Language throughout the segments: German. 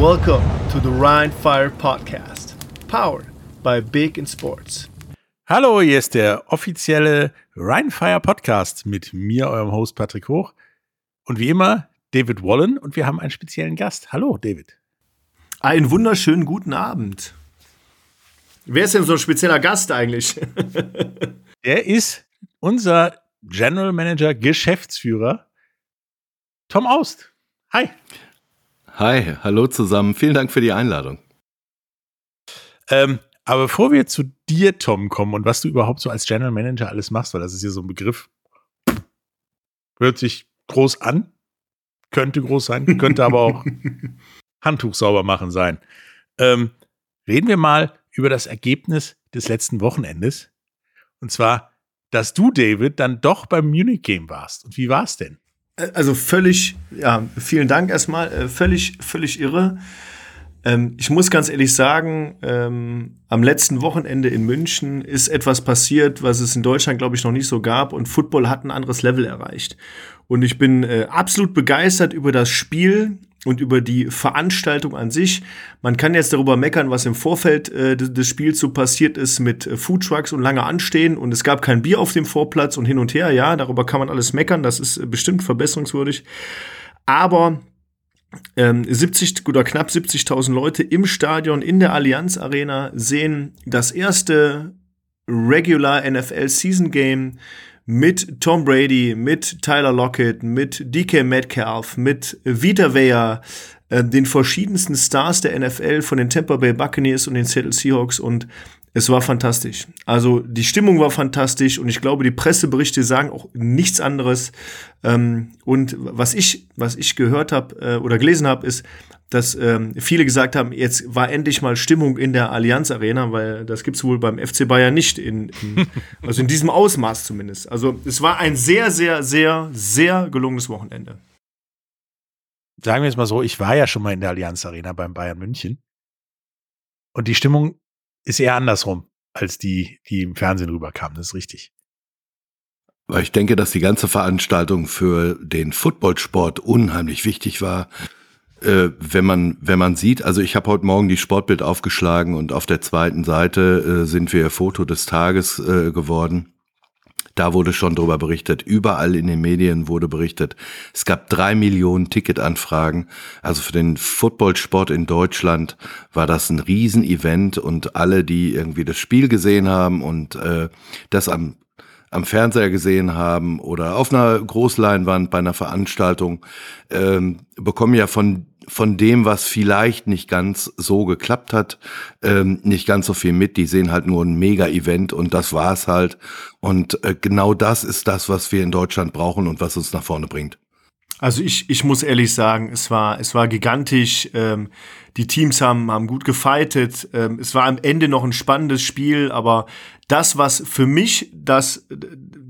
Welcome to the Rhine Fire Podcast, powered by Big in Sports. Hallo, hier ist der offizielle Rhine Fire Podcast mit mir, eurem Host Patrick Hoch. Und wie immer, David Wallen und wir haben einen speziellen Gast. Hallo, David. Einen wunderschönen guten Abend. Wer ist denn so ein spezieller Gast eigentlich? Der ist unser General Manager, Geschäftsführer, Tom Aust. Hi. Hi, hallo zusammen. Vielen Dank für die Einladung. Ähm, aber bevor wir zu dir, Tom, kommen und was du überhaupt so als General Manager alles machst, weil das ist hier so ein Begriff, hört sich groß an, könnte groß sein, könnte aber auch Handtuch sauber machen sein. Ähm, reden wir mal über das Ergebnis des letzten Wochenendes. Und zwar, dass du, David, dann doch beim Munich Game warst. Und wie war es denn? Äh, also völlig, ja, vielen Dank erstmal, äh, völlig, völlig irre. Ähm, ich muss ganz ehrlich sagen, ähm, am letzten Wochenende in München ist etwas passiert, was es in Deutschland, glaube ich, noch nicht so gab und Football hat ein anderes Level erreicht. Und ich bin äh, absolut begeistert über das Spiel und über die Veranstaltung an sich. Man kann jetzt darüber meckern, was im Vorfeld äh, des Spiels so passiert ist mit äh, Foodtrucks und lange Anstehen und es gab kein Bier auf dem Vorplatz und hin und her. Ja, darüber kann man alles meckern. Das ist äh, bestimmt verbesserungswürdig. Aber ähm, 70 oder knapp 70.000 Leute im Stadion in der Allianz Arena sehen das erste Regular NFL Season Game mit Tom Brady, mit Tyler Lockett, mit DK Metcalf, mit Vita Vea, äh, den verschiedensten Stars der NFL von den Tampa Bay Buccaneers und den Seattle Seahawks und es war fantastisch. Also die Stimmung war fantastisch und ich glaube, die Presseberichte sagen auch nichts anderes. Ähm, und was ich, was ich gehört habe äh, oder gelesen habe, ist, dass ähm, viele gesagt haben, jetzt war endlich mal Stimmung in der Allianz Arena, weil das gibt's wohl beim FC Bayern nicht, in, in, also in diesem Ausmaß zumindest. Also es war ein sehr, sehr, sehr, sehr gelungenes Wochenende. Sagen wir es mal so, ich war ja schon mal in der Allianz Arena beim Bayern München. Und die Stimmung ist eher andersrum, als die, die im Fernsehen rüberkam. Das ist richtig. Weil ich denke, dass die ganze Veranstaltung für den Footballsport unheimlich wichtig war. Äh, wenn man wenn man sieht, also ich habe heute Morgen die Sportbild aufgeschlagen und auf der zweiten Seite äh, sind wir Foto des Tages äh, geworden. Da wurde schon drüber berichtet. Überall in den Medien wurde berichtet. Es gab drei Millionen Ticketanfragen. Also für den Footballsport in Deutschland war das ein Riesenevent und alle, die irgendwie das Spiel gesehen haben und äh, das am am Fernseher gesehen haben oder auf einer Großleinwand bei einer Veranstaltung, ähm, bekommen ja von von dem, was vielleicht nicht ganz so geklappt hat, ähm, nicht ganz so viel mit. Die sehen halt nur ein Mega-Event und das war's halt. Und äh, genau das ist das, was wir in Deutschland brauchen und was uns nach vorne bringt. Also ich, ich muss ehrlich sagen, es war, es war gigantisch. Ähm, die Teams haben, haben gut gefightet. Ähm, es war am Ende noch ein spannendes Spiel, aber das, was für mich das,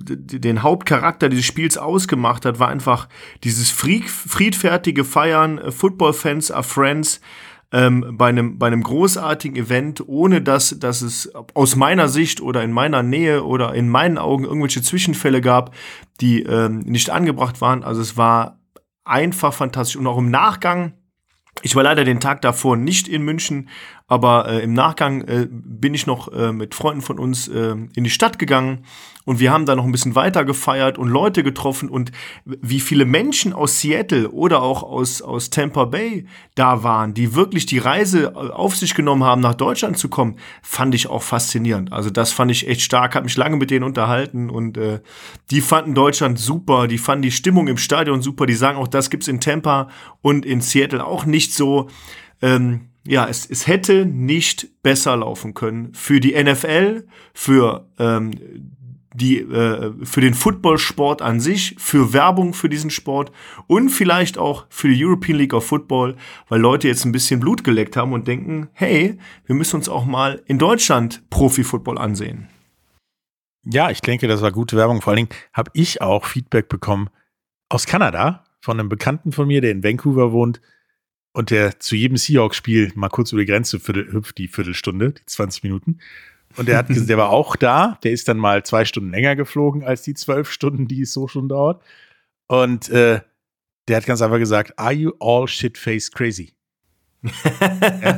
den Hauptcharakter dieses Spiels ausgemacht hat, war einfach dieses fried, friedfertige Feiern, äh, Football-Fans are friends, ähm, bei, einem, bei einem großartigen Event, ohne dass, dass es aus meiner Sicht oder in meiner Nähe oder in meinen Augen irgendwelche Zwischenfälle gab, die ähm, nicht angebracht waren. Also es war einfach fantastisch. Und auch im Nachgang, ich war leider den Tag davor nicht in München, aber äh, im Nachgang äh, bin ich noch äh, mit Freunden von uns äh, in die Stadt gegangen und wir haben da noch ein bisschen weiter gefeiert und Leute getroffen und wie viele Menschen aus Seattle oder auch aus, aus Tampa Bay da waren, die wirklich die Reise äh, auf sich genommen haben, nach Deutschland zu kommen, fand ich auch faszinierend. Also das fand ich echt stark, habe mich lange mit denen unterhalten und äh, die fanden Deutschland super, die fanden die Stimmung im Stadion super, die sagen auch, das gibt's in Tampa und in Seattle auch nicht so. Ähm, ja, es, es hätte nicht besser laufen können für die NFL, für ähm, die äh, für den Footballsport an sich, für Werbung für diesen Sport und vielleicht auch für die European League of Football, weil Leute jetzt ein bisschen Blut geleckt haben und denken, hey, wir müssen uns auch mal in Deutschland Profi-Football ansehen. Ja, ich denke, das war gute Werbung. Vor allen Dingen habe ich auch Feedback bekommen aus Kanada von einem Bekannten von mir, der in Vancouver wohnt, und der zu jedem Seahawks-Spiel mal kurz über die Grenze hüpft, die Viertelstunde, die 20 Minuten. Und der hat der war auch da, der ist dann mal zwei Stunden länger geflogen als die zwölf Stunden, die es so schon dauert. Und äh, der hat ganz einfach gesagt, are you all shit-faced crazy? ja.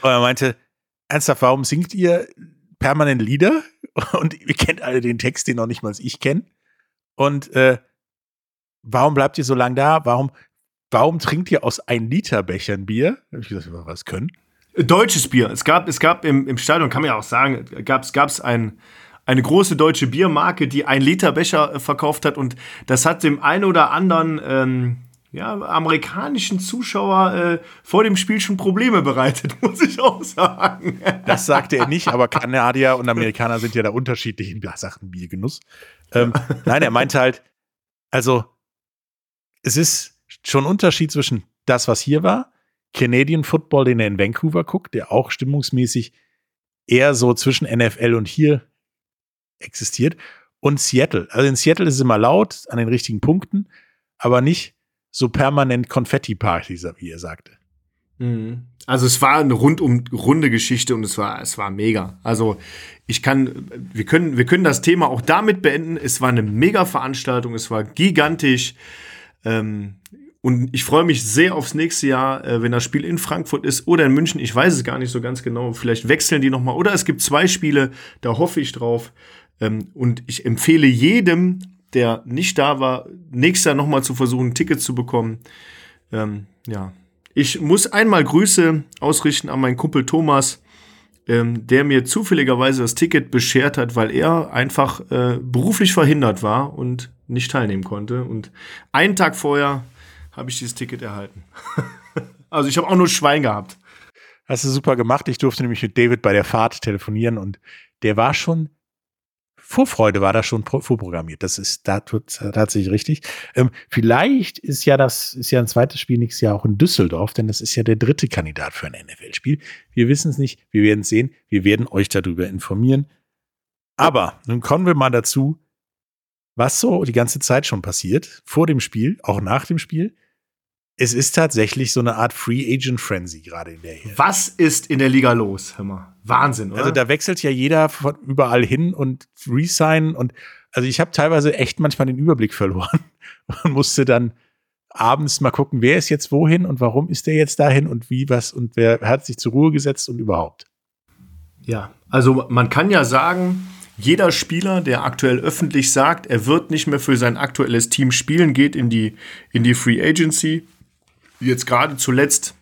Und er meinte, ernsthaft, warum singt ihr permanent Lieder? Und ihr kennt alle den Text, den noch nicht mal ich kenne. Und äh, warum bleibt ihr so lange da? Warum, warum trinkt ihr aus ein Liter Bechern Bier? Da habe ich gesagt, was können? Deutsches Bier. Es gab, es gab im, im Stadion, kann man ja auch sagen, gab es ein, eine große deutsche Biermarke, die ein Liter Becher äh, verkauft hat und das hat dem einen oder anderen ähm, ja, amerikanischen Zuschauer äh, vor dem Spiel schon Probleme bereitet, muss ich auch sagen. Das sagte er nicht, aber Kanadier und Amerikaner sind ja da unterschiedlich in Sachen Biergenuss. Ähm, nein, er meinte halt, also es ist schon Unterschied zwischen das, was hier war, Canadian Football, den er in Vancouver guckt, der auch stimmungsmäßig eher so zwischen NFL und hier existiert, und Seattle. Also in Seattle ist es immer laut an den richtigen Punkten, aber nicht so permanent Konfetti-Partys, wie er sagte. Mhm. Also es war eine rundum runde Geschichte und es war es war mega. Also ich kann wir können wir können das Thema auch damit beenden. Es war eine mega Veranstaltung, es war gigantisch. Ähm, und ich freue mich sehr aufs nächste Jahr, äh, wenn das Spiel in Frankfurt ist oder in München. Ich weiß es gar nicht so ganz genau. Vielleicht wechseln die nochmal. Oder es gibt zwei Spiele, da hoffe ich drauf. Ähm, und ich empfehle jedem, der nicht da war, nächstes Jahr nochmal zu versuchen, ein Ticket zu bekommen. Ähm, ja. Ich muss einmal Grüße ausrichten an meinen Kumpel Thomas, ähm, der mir zufälligerweise das Ticket beschert hat, weil er einfach äh, beruflich verhindert war und nicht teilnehmen konnte. Und einen Tag vorher habe ich dieses Ticket erhalten. also ich habe auch nur Schwein gehabt. Hast du super gemacht. Ich durfte nämlich mit David bei der Fahrt telefonieren und der war schon Vorfreude war da schon vorprogrammiert. Das ist da tatsächlich richtig. Ähm, vielleicht ist ja das ist ja ein zweites Spiel nächstes Jahr auch in Düsseldorf, denn das ist ja der dritte Kandidat für ein NFL-Spiel. Wir wissen es nicht, wir werden es sehen, wir werden euch darüber informieren. Aber nun kommen wir mal dazu, was so die ganze Zeit schon passiert, vor dem Spiel, auch nach dem Spiel es ist tatsächlich so eine Art Free Agent Frenzy gerade in der hier. Was ist in der Liga los? Hör mal. Wahnsinn, oder? Also da wechselt ja jeder von überall hin und resign und also ich habe teilweise echt manchmal den Überblick verloren und musste dann abends mal gucken, wer ist jetzt wohin und warum ist der jetzt dahin und wie was und wer hat sich zur Ruhe gesetzt und überhaupt. Ja, also man kann ja sagen, jeder Spieler, der aktuell öffentlich sagt, er wird nicht mehr für sein aktuelles Team spielen, geht in die, in die Free Agency jetzt gerade zuletzt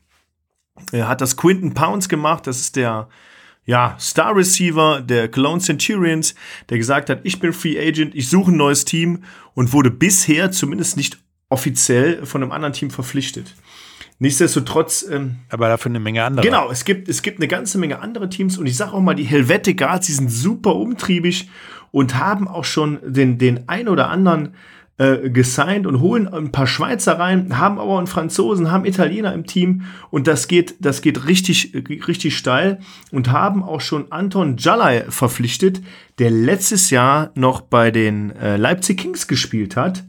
äh, hat das Quinton Pounds gemacht. Das ist der ja, Star Receiver der Cologne Centurions, der gesagt hat, ich bin Free Agent, ich suche ein neues Team und wurde bisher zumindest nicht offiziell von einem anderen Team verpflichtet. Nichtsdestotrotz. Ähm, Aber dafür eine Menge andere. Genau, es gibt, es gibt eine ganze Menge andere Teams und ich sage auch mal, die Helvetic Guards, die sind super umtriebig und haben auch schon den, den ein oder anderen äh, gesigned und holen ein paar Schweizer rein, haben aber einen Franzosen, haben Italiener im Team und das geht, das geht richtig, richtig steil und haben auch schon Anton Jalai verpflichtet, der letztes Jahr noch bei den äh, Leipzig Kings gespielt hat.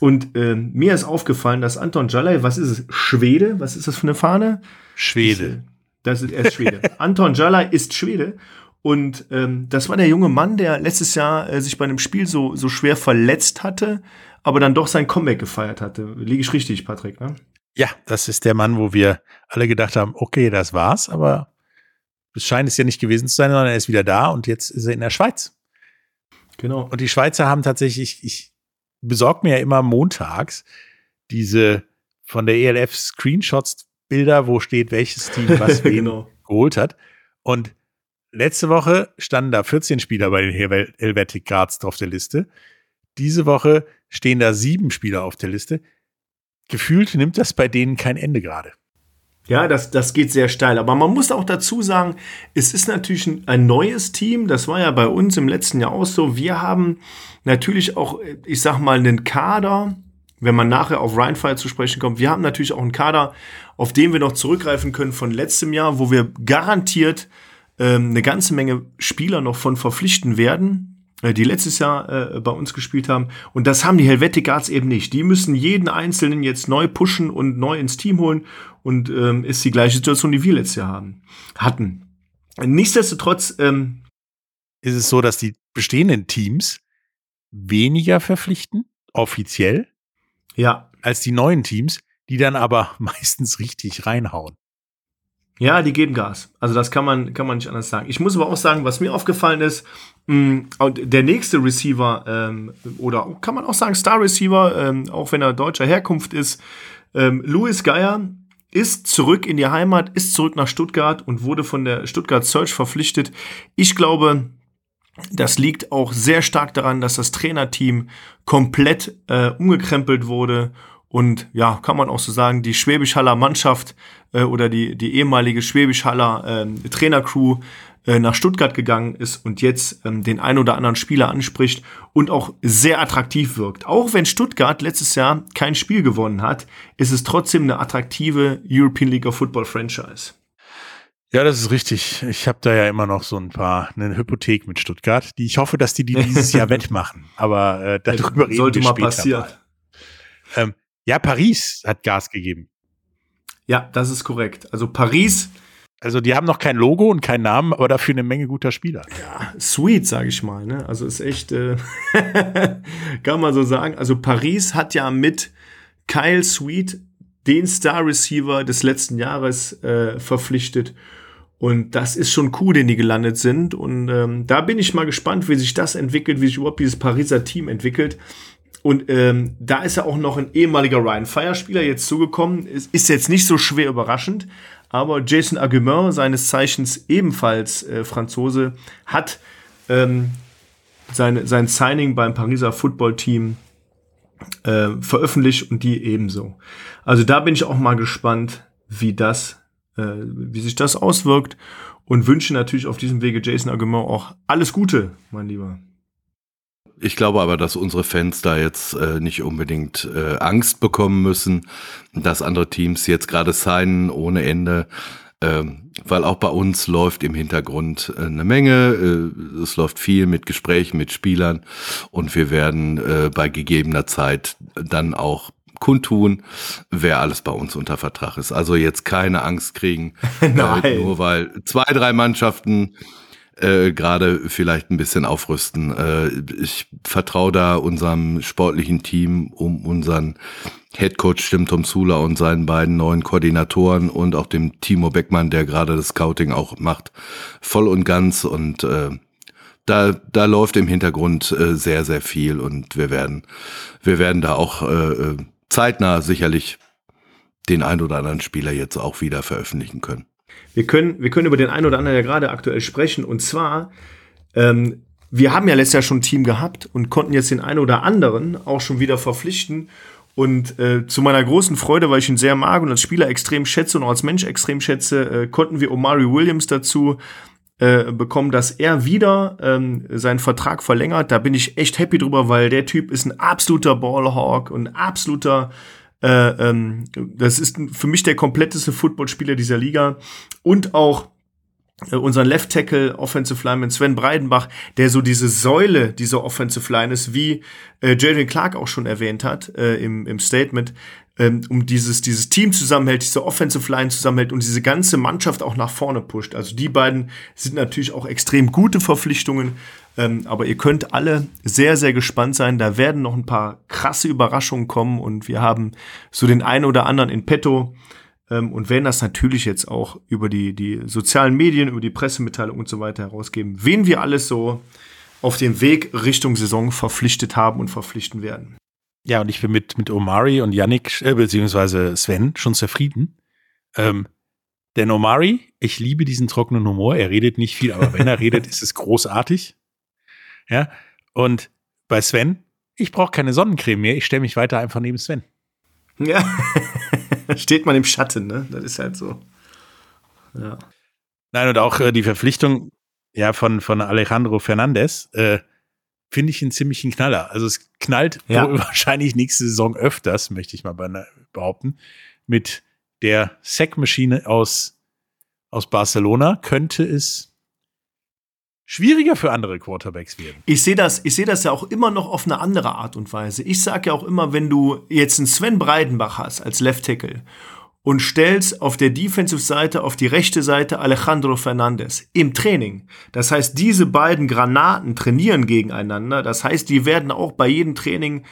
Und äh, mir ist aufgefallen, dass Anton Jalai, was ist es? Schwede? Was ist das für eine Fahne? Schwede. Das ist, er ist Schwede. Anton Jalai ist Schwede und ähm, das war der junge Mann, der letztes Jahr äh, sich bei einem Spiel so, so schwer verletzt hatte, aber dann doch sein Comeback gefeiert hatte. Liege ich richtig, Patrick? Ne? Ja, das ist der Mann, wo wir alle gedacht haben, okay, das war's, aber es scheint es ja nicht gewesen zu sein, sondern er ist wieder da und jetzt ist er in der Schweiz. Genau. Und die Schweizer haben tatsächlich, ich besorge mir ja immer montags diese von der ELF Screenshots Bilder, wo steht, welches Team was wen genau. geholt hat. Und Letzte Woche standen da 14 Spieler bei den Helvetic Guards auf der Liste. Diese Woche stehen da sieben Spieler auf der Liste. Gefühlt nimmt das bei denen kein Ende gerade. Ja, das, das geht sehr steil. Aber man muss auch dazu sagen, es ist natürlich ein, ein, neues Team. Das war ja bei uns im letzten Jahr auch so. Wir haben natürlich auch, ich sag mal, einen Kader, wenn man nachher auf Rheinfire zu sprechen kommt. Wir haben natürlich auch einen Kader, auf den wir noch zurückgreifen können von letztem Jahr, wo wir garantiert ähm, eine ganze Menge Spieler noch von verpflichten werden, äh, die letztes Jahr äh, bei uns gespielt haben. Und das haben die Helvetic Guards eben nicht. Die müssen jeden Einzelnen jetzt neu pushen und neu ins Team holen. Und ähm, ist die gleiche Situation, die wir letztes Jahr haben, hatten. Nichtsdestotrotz ähm, ist es so, dass die bestehenden Teams weniger verpflichten, offiziell, ja. als die neuen Teams, die dann aber meistens richtig reinhauen. Ja, die geben Gas. Also das kann man, kann man nicht anders sagen. Ich muss aber auch sagen, was mir aufgefallen ist, mh, der nächste Receiver, ähm, oder kann man auch sagen Star Receiver, ähm, auch wenn er deutscher Herkunft ist, ähm, Louis Geier ist zurück in die Heimat, ist zurück nach Stuttgart und wurde von der Stuttgart Search verpflichtet. Ich glaube, das liegt auch sehr stark daran, dass das Trainerteam komplett äh, umgekrempelt wurde und ja, kann man auch so sagen, die Schwäbisch-Haller Mannschaft äh, oder die, die ehemalige Schwäbisch-Haller äh, Trainercrew äh, nach Stuttgart gegangen ist und jetzt ähm, den ein oder anderen Spieler anspricht und auch sehr attraktiv wirkt. Auch wenn Stuttgart letztes Jahr kein Spiel gewonnen hat, ist es trotzdem eine attraktive European League of Football Franchise. Ja, das ist richtig. Ich habe da ja immer noch so ein paar, eine Hypothek mit Stuttgart, die ich hoffe, dass die, die dieses Jahr wettmachen. Aber äh, darüber reden Sollte wir mal später passieren. Mal. Ähm, ja, Paris hat Gas gegeben. Ja, das ist korrekt. Also Paris. Also die haben noch kein Logo und keinen Namen, aber dafür eine Menge guter Spieler. Ja, sweet, sage ich mal. Ne? Also ist echt, äh, kann man so sagen. Also Paris hat ja mit Kyle Sweet den Star Receiver des letzten Jahres äh, verpflichtet. Und das ist schon cool, den die gelandet sind. Und ähm, da bin ich mal gespannt, wie sich das entwickelt, wie sich überhaupt dieses Pariser Team entwickelt. Und ähm, da ist ja auch noch ein ehemaliger Ryan Fire-Spieler jetzt zugekommen. Ist, ist jetzt nicht so schwer überraschend, aber Jason Aguimin, seines Zeichens ebenfalls äh, Franzose, hat ähm, seine, sein Signing beim Pariser Football-Team äh, veröffentlicht und die ebenso. Also da bin ich auch mal gespannt, wie das, äh, wie sich das auswirkt und wünsche natürlich auf diesem Wege Jason Aguimin auch alles Gute, mein Lieber. Ich glaube aber, dass unsere Fans da jetzt äh, nicht unbedingt äh, Angst bekommen müssen, dass andere Teams jetzt gerade signen ohne Ende. Ähm, weil auch bei uns läuft im Hintergrund äh, eine Menge. Äh, es läuft viel mit Gesprächen mit Spielern und wir werden äh, bei gegebener Zeit dann auch kundtun, wer alles bei uns unter Vertrag ist. Also jetzt keine Angst kriegen, äh, nur weil zwei, drei Mannschaften äh, gerade vielleicht ein bisschen aufrüsten. Äh, ich vertraue da unserem sportlichen Team um unseren Headcoach Tim Tom Sula und seinen beiden neuen Koordinatoren und auch dem Timo Beckmann, der gerade das Scouting auch macht, voll und ganz und äh, da, da läuft im Hintergrund äh, sehr, sehr viel und wir werden, wir werden da auch äh, äh zeitnah sicherlich den ein oder anderen Spieler jetzt auch wieder veröffentlichen können. Wir können, wir können über den einen oder anderen ja gerade aktuell sprechen. Und zwar, ähm, wir haben ja letztes Jahr schon ein Team gehabt und konnten jetzt den einen oder anderen auch schon wieder verpflichten. Und äh, zu meiner großen Freude, weil ich ihn sehr mag und als Spieler extrem schätze und auch als Mensch extrem schätze, äh, konnten wir Omari Williams dazu äh, bekommen, dass er wieder ähm, seinen Vertrag verlängert. Da bin ich echt happy drüber, weil der Typ ist ein absoluter Ballhawk und ein absoluter äh, ähm, das ist für mich der kompletteste Footballspieler dieser Liga und auch äh, unseren Left Tackle Offensive Lineman Sven Breidenbach, der so diese Säule dieser Offensive Line ist, wie äh, Jalen Clark auch schon erwähnt hat äh, im, im Statement, ähm, um dieses, dieses Team zusammenhält, diese Offensive Line zusammenhält und diese ganze Mannschaft auch nach vorne pusht. Also die beiden sind natürlich auch extrem gute Verpflichtungen, ähm, aber ihr könnt alle sehr, sehr gespannt sein. Da werden noch ein paar krasse Überraschungen kommen und wir haben so den einen oder anderen in petto ähm, und werden das natürlich jetzt auch über die, die sozialen Medien, über die Pressemitteilung und so weiter herausgeben, wen wir alles so auf dem Weg Richtung Saison verpflichtet haben und verpflichten werden. Ja, und ich bin mit, mit Omari und Yannick, äh, beziehungsweise Sven, schon zufrieden. Ähm, denn Omari, ich liebe diesen trockenen Humor. Er redet nicht viel, aber wenn er redet, ist es großartig. Ja. Und bei Sven, ich brauche keine Sonnencreme mehr, ich stelle mich weiter einfach neben Sven. Ja. Steht man im Schatten, ne? Das ist halt so. Ja. Nein, und auch äh, die Verpflichtung ja, von, von Alejandro Fernandez, äh, finde ich einen ziemlichen Knaller. Also es knallt ja. wahrscheinlich nächste Saison öfters, möchte ich mal behaupten. Mit der Sackmaschine aus, aus Barcelona könnte es schwieriger für andere Quarterbacks werden. Ich sehe das, ich sehe das ja auch immer noch auf eine andere Art und Weise. Ich sage ja auch immer, wenn du jetzt einen Sven Breidenbach hast als Left Tackle und stellst auf der Defensive-Seite auf die rechte Seite Alejandro Fernandez im Training. Das heißt, diese beiden Granaten trainieren gegeneinander. Das heißt, die werden auch bei jedem Training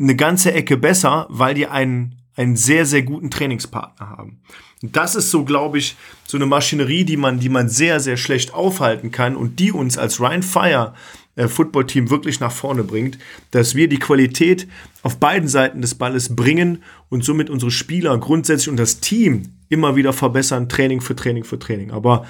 eine ganze Ecke besser, weil die einen einen sehr, sehr guten Trainingspartner haben. Und das ist so, glaube ich, so eine Maschinerie, die man, die man sehr, sehr schlecht aufhalten kann und die uns als Ryan Fire äh, Footballteam wirklich nach vorne bringt, dass wir die Qualität auf beiden Seiten des Balles bringen und somit unsere Spieler grundsätzlich und das Team immer wieder verbessern, Training für Training für Training. Aber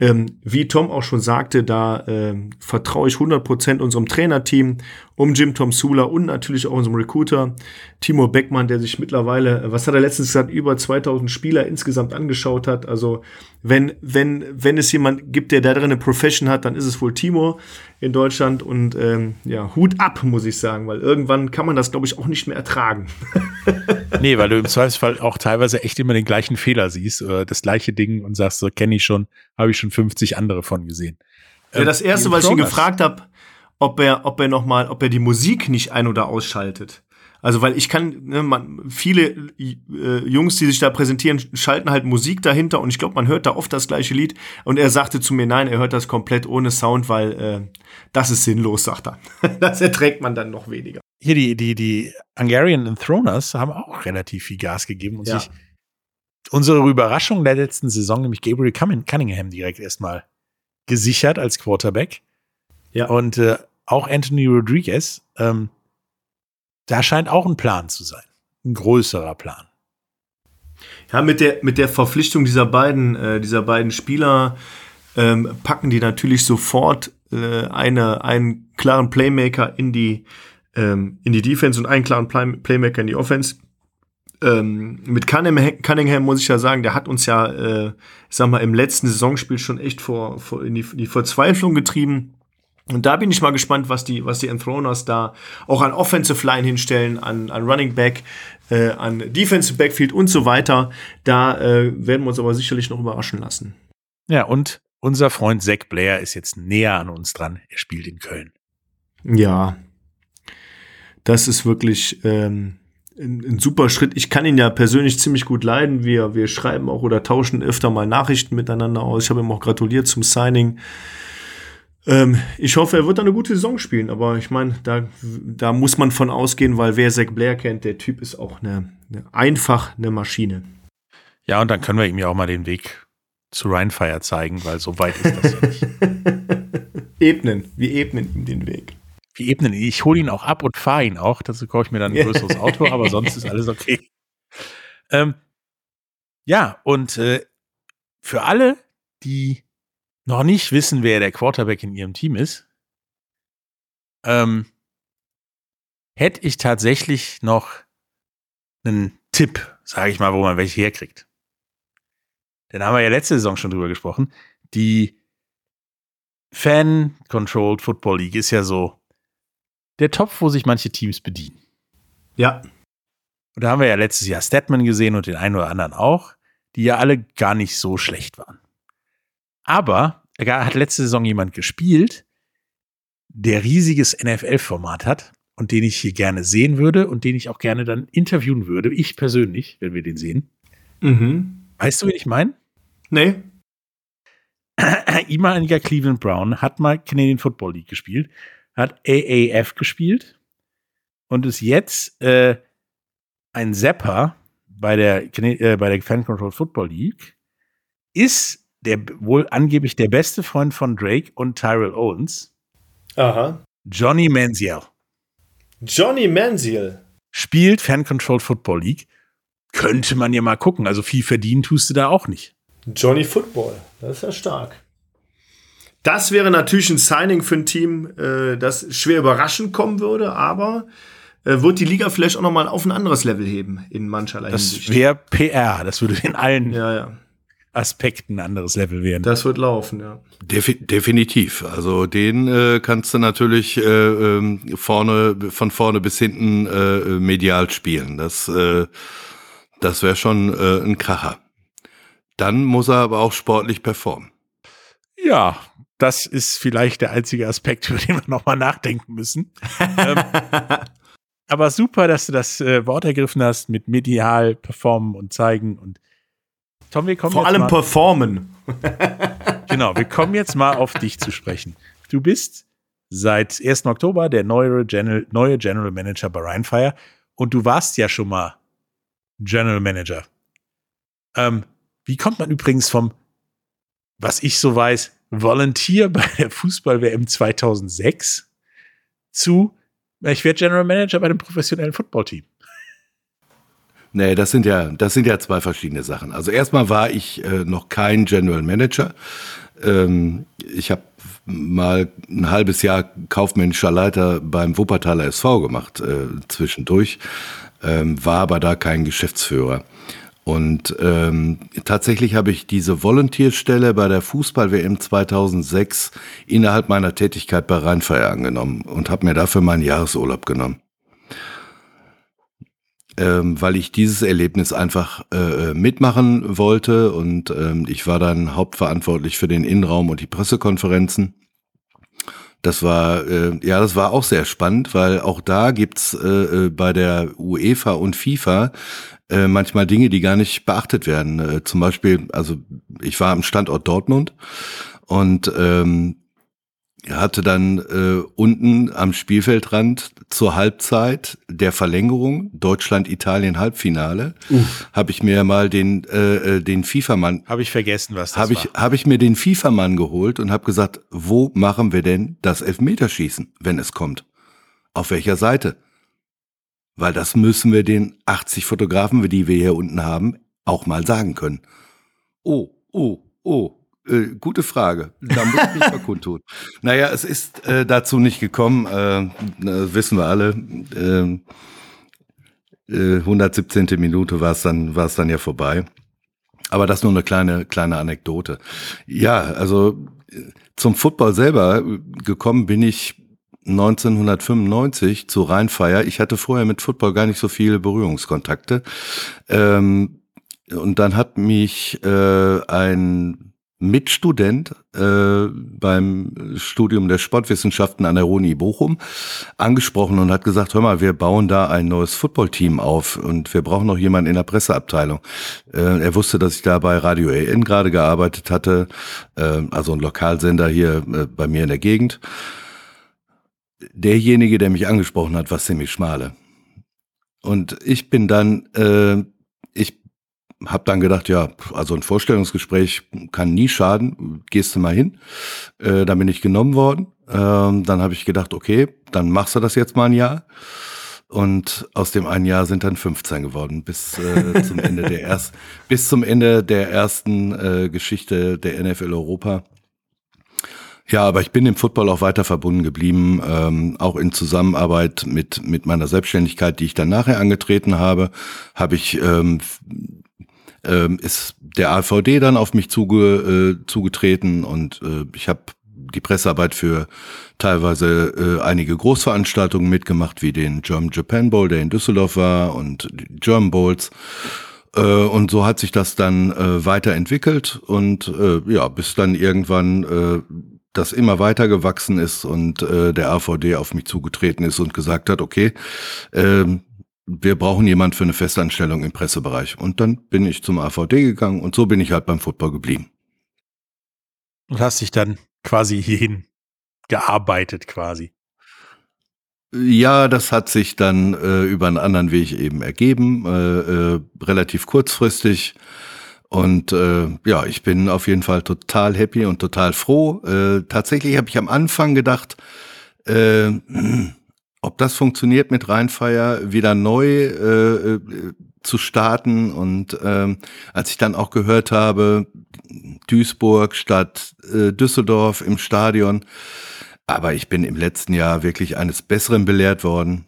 ähm, wie Tom auch schon sagte, da ähm, vertraue ich 100% unserem Trainerteam um Jim Tom Sula und natürlich auch unserem Recruiter Timo Beckmann, der sich mittlerweile, was hat er letztens gesagt, über 2000 Spieler insgesamt angeschaut hat. Also wenn, wenn, wenn es jemand gibt, der da drin eine Profession hat, dann ist es wohl Timo in Deutschland und ähm, ja, Hut ab, muss ich sagen, weil irgendwann kann man das, glaube ich, auch nicht mehr ertragen. nee, weil du im Zweifelsfall auch teilweise echt immer den gleichen Fehler siehst oder das gleiche Ding und sagst, so kenne ich schon, habe ich schon 50 andere von gesehen. Ja, das erste, was ich ihn gefragt habe, ob er, ob er noch mal, ob er die Musik nicht ein- oder ausschaltet. Also, weil ich kann, ne, man, viele äh, Jungs, die sich da präsentieren, schalten halt Musik dahinter und ich glaube, man hört da oft das gleiche Lied. Und er sagte zu mir, nein, er hört das komplett ohne Sound, weil äh, das ist sinnlos, sagt er. das erträgt man dann noch weniger. Hier, die, die, die Hungarian Enthroners haben auch relativ viel Gas gegeben und ja. sich unsere Überraschung der letzten Saison, nämlich Gabriel Cunningham, direkt erstmal gesichert als Quarterback. Ja. Und äh, auch Anthony Rodriguez, ähm, da scheint auch ein Plan zu sein. Ein größerer Plan. Ja, mit der, mit der Verpflichtung dieser beiden, äh, dieser beiden Spieler ähm, packen die natürlich sofort äh, eine, einen klaren Playmaker in die, ähm, in die Defense und einen klaren Play Playmaker in die Offense. Ähm, mit Cunningham, Cunningham, muss ich ja sagen, der hat uns ja, äh, ich sag mal, im letzten Saisonspiel schon echt vor, vor in die, die Verzweiflung getrieben. Und da bin ich mal gespannt, was die, was die Enthroners da auch an Offensive Line hinstellen, an, an Running Back, äh, an Defensive Backfield und so weiter. Da äh, werden wir uns aber sicherlich noch überraschen lassen. Ja, und unser Freund Zach Blair ist jetzt näher an uns dran. Er spielt in Köln. Ja, das ist wirklich ähm, ein, ein, super Schritt. Ich kann ihn ja persönlich ziemlich gut leiden. Wir, wir schreiben auch oder tauschen öfter mal Nachrichten miteinander aus. Ich habe ihm auch gratuliert zum Signing. Ähm, ich hoffe, er wird eine gute Saison spielen, aber ich meine, da, da muss man von ausgehen, weil wer Zach Blair kennt, der Typ ist auch eine, eine, einfach eine Maschine. Ja, und dann können wir ihm ja auch mal den Weg zu Rheinfire zeigen, weil so weit ist das nicht. ebnen, wir ebnen ihm den Weg. Wir ebnen ihn. Ich hole ihn auch ab und fahre ihn auch. Dazu kaufe ich mir dann ein größeres Auto, aber sonst ist alles okay. Ähm, ja, und äh, für alle, die noch nicht wissen, wer der Quarterback in ihrem Team ist, ähm, hätte ich tatsächlich noch einen Tipp, sage ich mal, wo man welche herkriegt. Denn haben wir ja letzte Saison schon drüber gesprochen. Die Fan-Controlled Football League ist ja so der Topf, wo sich manche Teams bedienen. Ja. Und da haben wir ja letztes Jahr Statman gesehen und den einen oder anderen auch, die ja alle gar nicht so schlecht waren. Aber da hat letzte Saison jemand gespielt, der riesiges NFL-Format hat und den ich hier gerne sehen würde und den ich auch gerne dann interviewen würde. Ich persönlich, wenn wir den sehen. Mhm. Weißt du, wen ich meine? Nee. Ehemaliger Cleveland Brown hat mal Canadian Football League gespielt, hat AAF gespielt und ist jetzt äh, ein Zapper bei der, äh, bei der Fan Control Football League, ist der wohl angeblich der beste Freund von Drake und Tyrell Owens. Aha. Johnny Manziel. Johnny Manziel. Spielt Fan-Controlled Football League. Könnte man ja mal gucken. Also viel verdienen tust du da auch nicht. Johnny Football. Das ist ja stark. Das wäre natürlich ein Signing für ein Team, äh, das schwer überraschend kommen würde, aber äh, wird die Liga vielleicht auch noch mal auf ein anderes Level heben in mancherlei Das wäre PR. Das würde in allen ja, ja. Aspekten ein anderes Level werden. Das wird laufen, ja. Defi definitiv. Also den äh, kannst du natürlich äh, ähm, vorne, von vorne bis hinten äh, medial spielen. Das, äh, das wäre schon äh, ein Kracher. Dann muss er aber auch sportlich performen. Ja, das ist vielleicht der einzige Aspekt, über den wir nochmal nachdenken müssen. ähm, aber super, dass du das äh, Wort ergriffen hast mit medial performen und zeigen und Tom, wir kommen Vor allem mal, performen. genau, wir kommen jetzt mal auf dich zu sprechen. Du bist seit 1. Oktober der neue General, neue General Manager bei Rheinfire und du warst ja schon mal General Manager. Ähm, wie kommt man übrigens vom, was ich so weiß, Volunteer bei der Fußball-WM 2006 zu, ich werde General Manager bei einem professionellen Footballteam? Nee, das sind ja, das sind ja zwei verschiedene Sachen. Also erstmal war ich äh, noch kein General Manager. Ähm, ich habe mal ein halbes Jahr kaufmännischer Leiter beim Wuppertaler SV gemacht äh, zwischendurch, ähm, war aber da kein Geschäftsführer. Und ähm, tatsächlich habe ich diese Volontierstelle bei der Fußball-WM 2006 innerhalb meiner Tätigkeit bei Rheinfeier angenommen und habe mir dafür meinen Jahresurlaub genommen. Ähm, weil ich dieses Erlebnis einfach äh, mitmachen wollte und ähm, ich war dann hauptverantwortlich für den Innenraum und die Pressekonferenzen. Das war äh, ja, das war auch sehr spannend, weil auch da gibt's äh, äh bei der UEFA und FIFA äh, manchmal Dinge, die gar nicht beachtet werden. Äh, zum Beispiel, also ich war am Standort Dortmund und ähm, hatte dann äh, unten am Spielfeldrand zur Halbzeit der Verlängerung Deutschland-Italien Halbfinale. Habe ich mir mal den äh, äh den FIFA-Mann habe ich vergessen was das habe ich habe ich mir den FIFA-Mann geholt und habe gesagt wo machen wir denn das Elfmeterschießen wenn es kommt? Auf welcher Seite? Weil das müssen wir den 80 Fotografen, die wir hier unten haben, auch mal sagen können. Oh, oh, oh, äh, gute Frage. Da muss ich mich mal kundtun. Naja, es ist äh, dazu nicht gekommen, äh, wissen wir alle. Äh, 117. Äh, Minute war es dann, war es dann ja vorbei. Aber das nur eine kleine, kleine Anekdote. Ja, also zum Football selber gekommen bin ich 1995 zu Rheinfeier. Ich hatte vorher mit Football gar nicht so viele Berührungskontakte. Ähm, und dann hat mich äh, ein Mitstudent äh, beim Studium der Sportwissenschaften an der Uni Bochum angesprochen und hat gesagt, hör mal, wir bauen da ein neues Footballteam auf und wir brauchen noch jemanden in der Presseabteilung. Äh, er wusste, dass ich da bei Radio AN gerade gearbeitet hatte, äh, also ein Lokalsender hier äh, bei mir in der Gegend derjenige, der mich angesprochen hat, war ziemlich schmale. Und ich bin dann, äh, ich habe dann gedacht, ja, also ein Vorstellungsgespräch kann nie schaden, gehst du mal hin. Äh, dann bin ich genommen worden. Ähm, dann habe ich gedacht, okay, dann machst du das jetzt mal ein Jahr. Und aus dem einen Jahr sind dann 15 geworden, bis äh, zum Ende der erst, bis zum Ende der ersten äh, Geschichte der NFL Europa. Ja, aber ich bin dem Football auch weiter verbunden geblieben, ähm, auch in Zusammenarbeit mit mit meiner Selbstständigkeit, die ich dann nachher angetreten habe, habe ich ähm, ähm, ist der AVD dann auf mich zuge, äh, zugetreten und äh, ich habe die Pressearbeit für teilweise äh, einige Großveranstaltungen mitgemacht, wie den German Japan Bowl, der in Düsseldorf war, und die German Bowls. Äh, und so hat sich das dann äh, weiterentwickelt und äh, ja, bis dann irgendwann äh, das immer weiter gewachsen ist und äh, der AVD auf mich zugetreten ist und gesagt hat, okay, äh, wir brauchen jemand für eine Festanstellung im Pressebereich. Und dann bin ich zum AVD gegangen und so bin ich halt beim Football geblieben. Und hast dich dann quasi hierhin gearbeitet quasi. Ja, das hat sich dann äh, über einen anderen Weg eben ergeben, äh, äh, relativ kurzfristig. Und äh, ja, ich bin auf jeden Fall total happy und total froh. Äh, tatsächlich habe ich am Anfang gedacht, äh, ob das funktioniert mit Rheinfeier, wieder neu äh, äh, zu starten. Und ähm, als ich dann auch gehört habe, Duisburg statt äh, Düsseldorf im Stadion, aber ich bin im letzten Jahr wirklich eines Besseren belehrt worden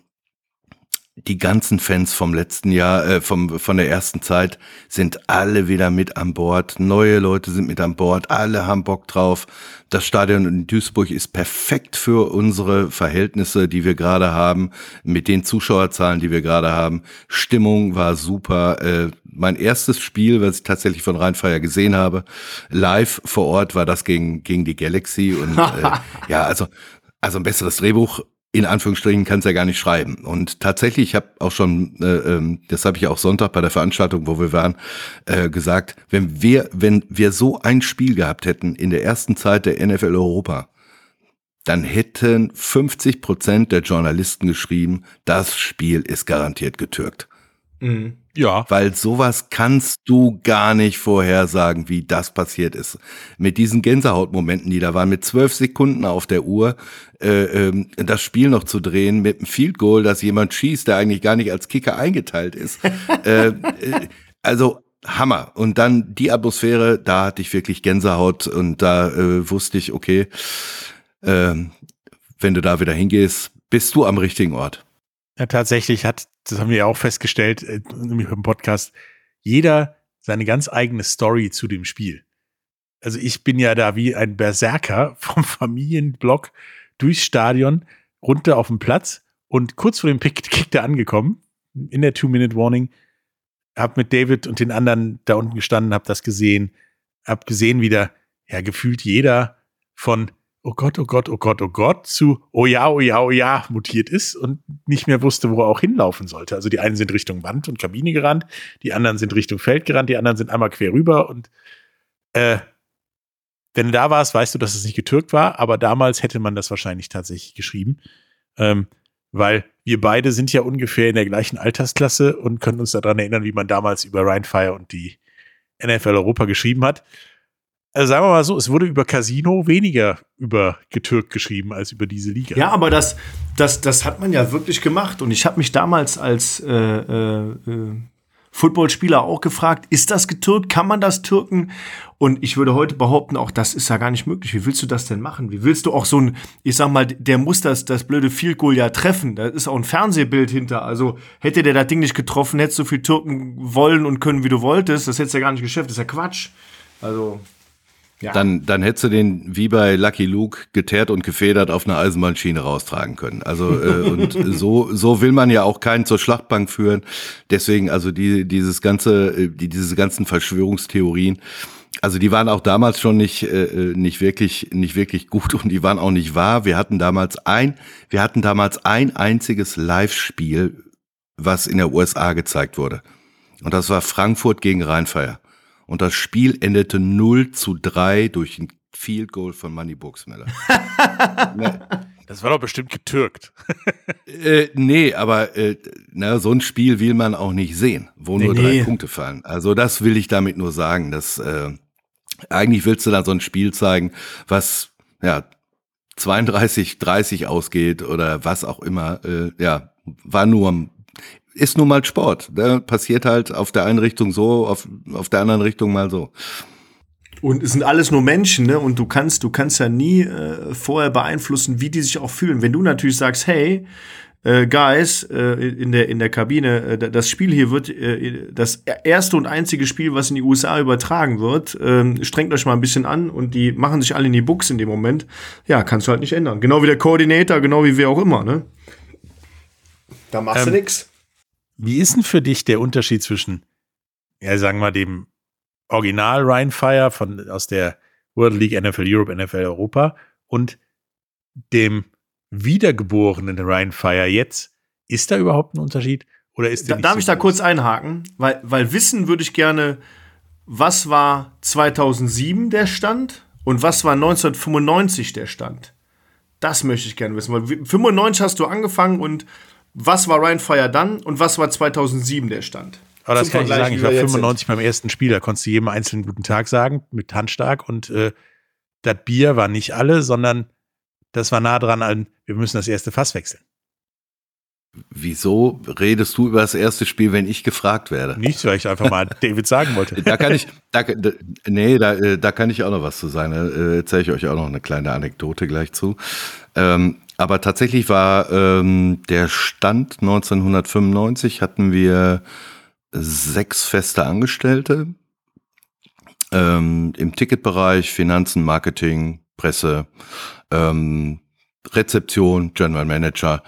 die ganzen Fans vom letzten Jahr, äh, vom, von der ersten Zeit sind alle wieder mit an Bord. Neue Leute sind mit an Bord. Alle haben Bock drauf. Das Stadion in Duisburg ist perfekt für unsere Verhältnisse, die wir gerade haben, mit den Zuschauerzahlen, die wir gerade haben. Stimmung war super. Äh, mein erstes Spiel, was ich tatsächlich von Rheinfeier gesehen habe, live vor Ort, war das gegen, gegen die Galaxy. Und äh, ja, also, also ein besseres Drehbuch in Anführungsstrichen kann es ja gar nicht schreiben. Und tatsächlich, ich habe auch schon, äh, ähm, das habe ich auch Sonntag bei der Veranstaltung, wo wir waren, äh, gesagt, wenn wir, wenn wir so ein Spiel gehabt hätten in der ersten Zeit der NFL Europa, dann hätten 50 Prozent der Journalisten geschrieben, das Spiel ist garantiert getürkt. Mhm. Ja. Weil sowas kannst du gar nicht vorhersagen, wie das passiert ist. Mit diesen Gänsehautmomenten, die da waren, mit zwölf Sekunden auf der Uhr, äh, äh, das Spiel noch zu drehen, mit einem Field Goal, dass jemand schießt, der eigentlich gar nicht als Kicker eingeteilt ist. äh, äh, also Hammer. Und dann die Atmosphäre, da hatte ich wirklich Gänsehaut und da äh, wusste ich, okay, äh, wenn du da wieder hingehst, bist du am richtigen Ort. Ja, tatsächlich hat, das haben wir ja auch festgestellt, äh, nämlich im Podcast, jeder seine ganz eigene Story zu dem Spiel. Also ich bin ja da wie ein Berserker vom Familienblock durchs Stadion runter auf den Platz und kurz vor dem Pick, Kick da angekommen, in der Two-Minute-Warning, hab mit David und den anderen da unten gestanden, hab das gesehen, hab gesehen, wie da ja gefühlt jeder von oh Gott, oh Gott, oh Gott, oh Gott zu oh ja, oh ja, oh ja mutiert ist und nicht mehr wusste, wo er auch hinlaufen sollte. Also die einen sind Richtung Wand und Kabine gerannt, die anderen sind Richtung Feld gerannt, die anderen sind einmal quer rüber und äh, wenn du da warst, weißt du, dass es nicht getürkt war, aber damals hätte man das wahrscheinlich tatsächlich geschrieben, ähm, weil wir beide sind ja ungefähr in der gleichen Altersklasse und können uns daran erinnern, wie man damals über Ryan Fire und die NFL Europa geschrieben hat also sagen wir mal so, es wurde über Casino weniger über Getürk geschrieben als über diese Liga. Ja, aber das, das, das hat man ja wirklich gemacht. Und ich habe mich damals als äh, äh, äh, Footballspieler auch gefragt, ist das getürkt? Kann man das türken? Und ich würde heute behaupten, auch das ist ja gar nicht möglich. Wie willst du das denn machen? Wie willst du auch so ein, ich sag mal, der muss das, das blöde Field Goal ja treffen. Da ist auch ein Fernsehbild hinter. Also hätte der das Ding nicht getroffen, hättest du so viel türken wollen und können, wie du wolltest. Das hättest du ja gar nicht geschafft. Das ist ja Quatsch. Also ja. Dann, dann hättest du den wie bei Lucky Luke geteert und gefedert auf einer Eisenbahnschiene raustragen können. Also äh, und so so will man ja auch keinen zur Schlachtbank führen. Deswegen also die dieses ganze äh, die diese ganzen Verschwörungstheorien, also die waren auch damals schon nicht äh, äh, nicht wirklich nicht wirklich gut und die waren auch nicht wahr. Wir hatten damals ein wir hatten damals ein einziges Live-Spiel, was in der USA gezeigt wurde und das war Frankfurt gegen Rheinfeier. Und das Spiel endete 0 zu 3 durch ein Field Goal von Manny Buxmiller. ne. Das war doch bestimmt getürkt. äh, nee, aber äh, na, so ein Spiel will man auch nicht sehen, wo nee, nur drei nee. Punkte fallen. Also das will ich damit nur sagen, dass äh, eigentlich willst du da so ein Spiel zeigen, was ja 32, 30 ausgeht oder was auch immer. Äh, ja, war nur ist nun mal Sport. Da passiert halt auf der einen Richtung so, auf, auf der anderen Richtung mal so. Und es sind alles nur Menschen, ne? Und du kannst, du kannst ja nie äh, vorher beeinflussen, wie die sich auch fühlen. Wenn du natürlich sagst, hey, äh, Guys, äh, in der in der Kabine, äh, das Spiel hier wird äh, das erste und einzige Spiel, was in die USA übertragen wird. Äh, strengt euch mal ein bisschen an und die machen sich alle in die Buchs in dem Moment. Ja, kannst du halt nicht ändern. Genau wie der Koordinator, genau wie wer auch immer, ne? Da machst ähm, du nix. Wie ist denn für dich der Unterschied zwischen, ja, sagen wir mal, dem Original Ryan Fire von, aus der World League NFL Europe, NFL Europa und dem wiedergeborenen Ryan Fire jetzt? Ist da überhaupt ein Unterschied? Oder ist da, Darf so ich da kurz einhaken? Weil, weil wissen würde ich gerne, was war 2007 der Stand und was war 1995 der Stand? Das möchte ich gerne wissen. Weil 95 hast du angefangen und was war Ryan Fire dann und was war 2007 der Stand? Aber das kann ich sagen. Ich war 95 beim ersten Spiel. Da konntest du jedem einzelnen guten Tag sagen, mit Handstark. Und äh, das Bier war nicht alle, sondern das war nah dran an, wir müssen das erste Fass wechseln. Wieso redest du über das erste Spiel, wenn ich gefragt werde? Nichts, weil ich einfach mal David sagen wollte. Da kann ich, da, nee, da, äh, da kann ich auch noch was zu sagen. Da äh, erzähle ich euch auch noch eine kleine Anekdote gleich zu. Ähm, aber tatsächlich war ähm, der Stand 1995 hatten wir sechs feste Angestellte ähm, im Ticketbereich, Finanzen, Marketing, Presse, ähm, Rezeption, General Manager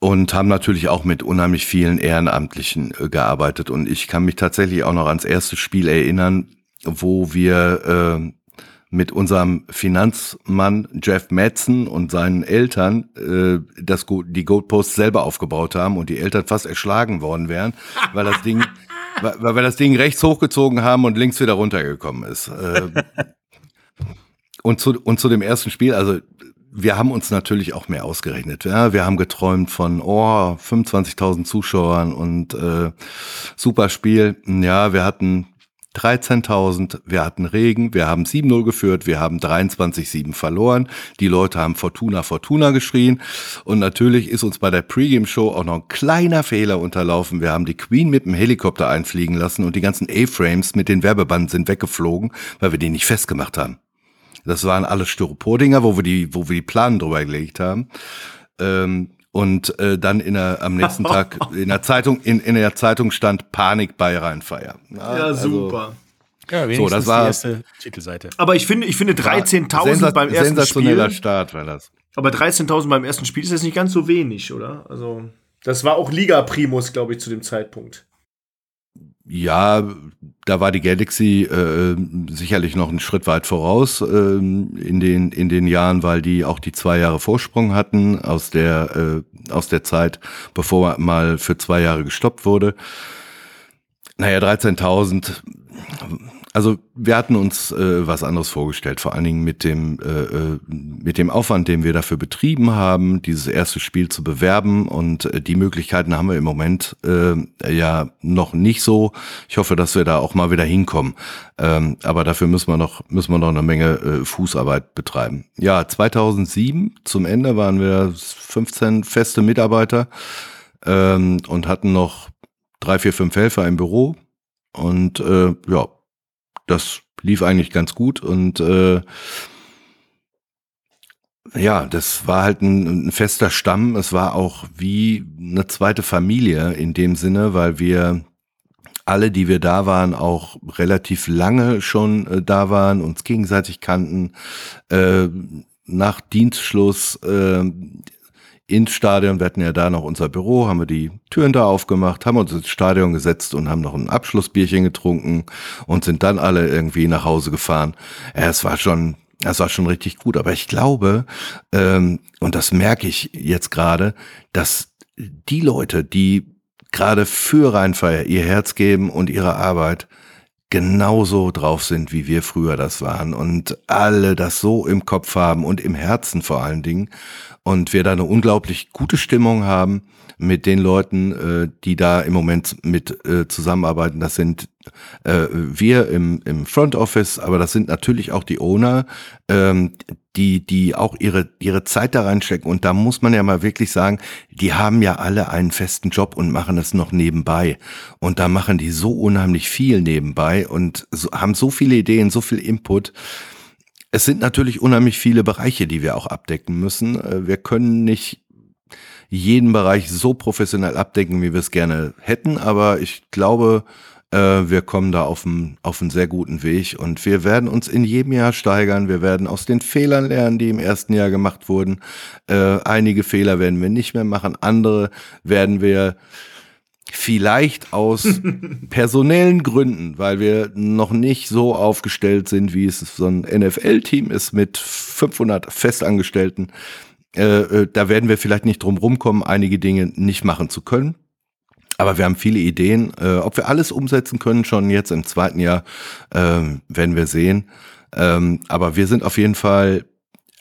und haben natürlich auch mit unheimlich vielen Ehrenamtlichen äh, gearbeitet. Und ich kann mich tatsächlich auch noch ans erste Spiel erinnern, wo wir äh, mit unserem Finanzmann Jeff Madsen und seinen Eltern äh, das, die Goldpost selber aufgebaut haben und die Eltern fast erschlagen worden wären, weil das Ding, weil wir das Ding rechts hochgezogen haben und links wieder runtergekommen ist. Äh, und, zu, und zu dem ersten Spiel, also wir haben uns natürlich auch mehr ausgerechnet. Ja, wir haben geträumt von oh 25.000 Zuschauern und äh, super Spiel. Ja, wir hatten 13.000, wir hatten Regen, wir haben 7-0 geführt, wir haben 23-7 verloren. Die Leute haben Fortuna, Fortuna geschrien. Und natürlich ist uns bei der Pre-Game-Show auch noch ein kleiner Fehler unterlaufen. Wir haben die Queen mit dem Helikopter einfliegen lassen und die ganzen A-Frames mit den Werbebanden sind weggeflogen, weil wir die nicht festgemacht haben. Das waren alles Styropordinger, wo wir die, wo wir die Planen drüber gelegt haben. Ähm, und äh, dann in der, am nächsten Tag in der Zeitung in, in der Zeitung stand Panik bei Rheinfeier. Ja, ja also, super. Ja, so, das war die erste Titelseite. Aber ich finde, ich finde 13.000 beim ersten sensationeller Spiel. Start war das. Aber 13.000 beim ersten Spiel ist jetzt nicht ganz so wenig, oder? Also das war auch Liga Primus, glaube ich, zu dem Zeitpunkt. Ja, da war die Galaxy äh, sicherlich noch einen Schritt weit voraus äh, in den in den Jahren, weil die auch die zwei Jahre Vorsprung hatten aus der äh, aus der Zeit, bevor mal für zwei Jahre gestoppt wurde. Naja, 13.000 also wir hatten uns äh, was anderes vorgestellt, vor allen Dingen mit dem äh, äh, mit dem Aufwand, den wir dafür betrieben haben, dieses erste Spiel zu bewerben und äh, die Möglichkeiten haben wir im Moment äh, ja noch nicht so. Ich hoffe, dass wir da auch mal wieder hinkommen, ähm, aber dafür müssen wir noch müssen wir noch eine Menge äh, Fußarbeit betreiben. Ja, 2007 zum Ende waren wir 15 feste Mitarbeiter ähm, und hatten noch drei, vier, fünf Helfer im Büro und äh, ja das lief eigentlich ganz gut und äh, ja, das war halt ein, ein, fester Stamm. Es war auch wie eine zweite Familie in dem Sinne, weil wir alle, die wir da waren, auch relativ lange schon äh, da waren, uns gegenseitig kannten. Äh, nach Dienstschluss äh, ins Stadion. Wir hatten ja da noch unser Büro, haben wir die Türen da aufgemacht, haben uns ins Stadion gesetzt und haben noch ein Abschlussbierchen getrunken und sind dann alle irgendwie nach Hause gefahren. Ja, es war schon, es war schon richtig gut. Aber ich glaube, ähm, und das merke ich jetzt gerade, dass die Leute, die gerade für Rheinfeier ihr Herz geben und ihre Arbeit, genauso drauf sind, wie wir früher das waren und alle das so im Kopf haben und im Herzen vor allen Dingen und wir da eine unglaublich gute Stimmung haben mit den Leuten, äh, die da im Moment mit äh, zusammenarbeiten. Das sind äh, wir im, im Front Office, aber das sind natürlich auch die Owner, ähm, die, die auch ihre, ihre Zeit da reinstecken. Und da muss man ja mal wirklich sagen, die haben ja alle einen festen Job und machen es noch nebenbei. Und da machen die so unheimlich viel nebenbei und haben so viele Ideen, so viel Input. Es sind natürlich unheimlich viele Bereiche, die wir auch abdecken müssen. Äh, wir können nicht jeden Bereich so professionell abdecken, wie wir es gerne hätten, aber ich glaube, äh, wir kommen da auf einen, auf einen sehr guten Weg und wir werden uns in jedem Jahr steigern. Wir werden aus den Fehlern lernen, die im ersten Jahr gemacht wurden. Äh, einige Fehler werden wir nicht mehr machen, andere werden wir Vielleicht aus personellen Gründen, weil wir noch nicht so aufgestellt sind, wie es so ein NFL-Team ist mit 500 Festangestellten. Äh, äh, da werden wir vielleicht nicht drum rumkommen, einige Dinge nicht machen zu können. Aber wir haben viele Ideen. Äh, ob wir alles umsetzen können, schon jetzt im zweiten Jahr, äh, werden wir sehen. Ähm, aber wir sind auf jeden Fall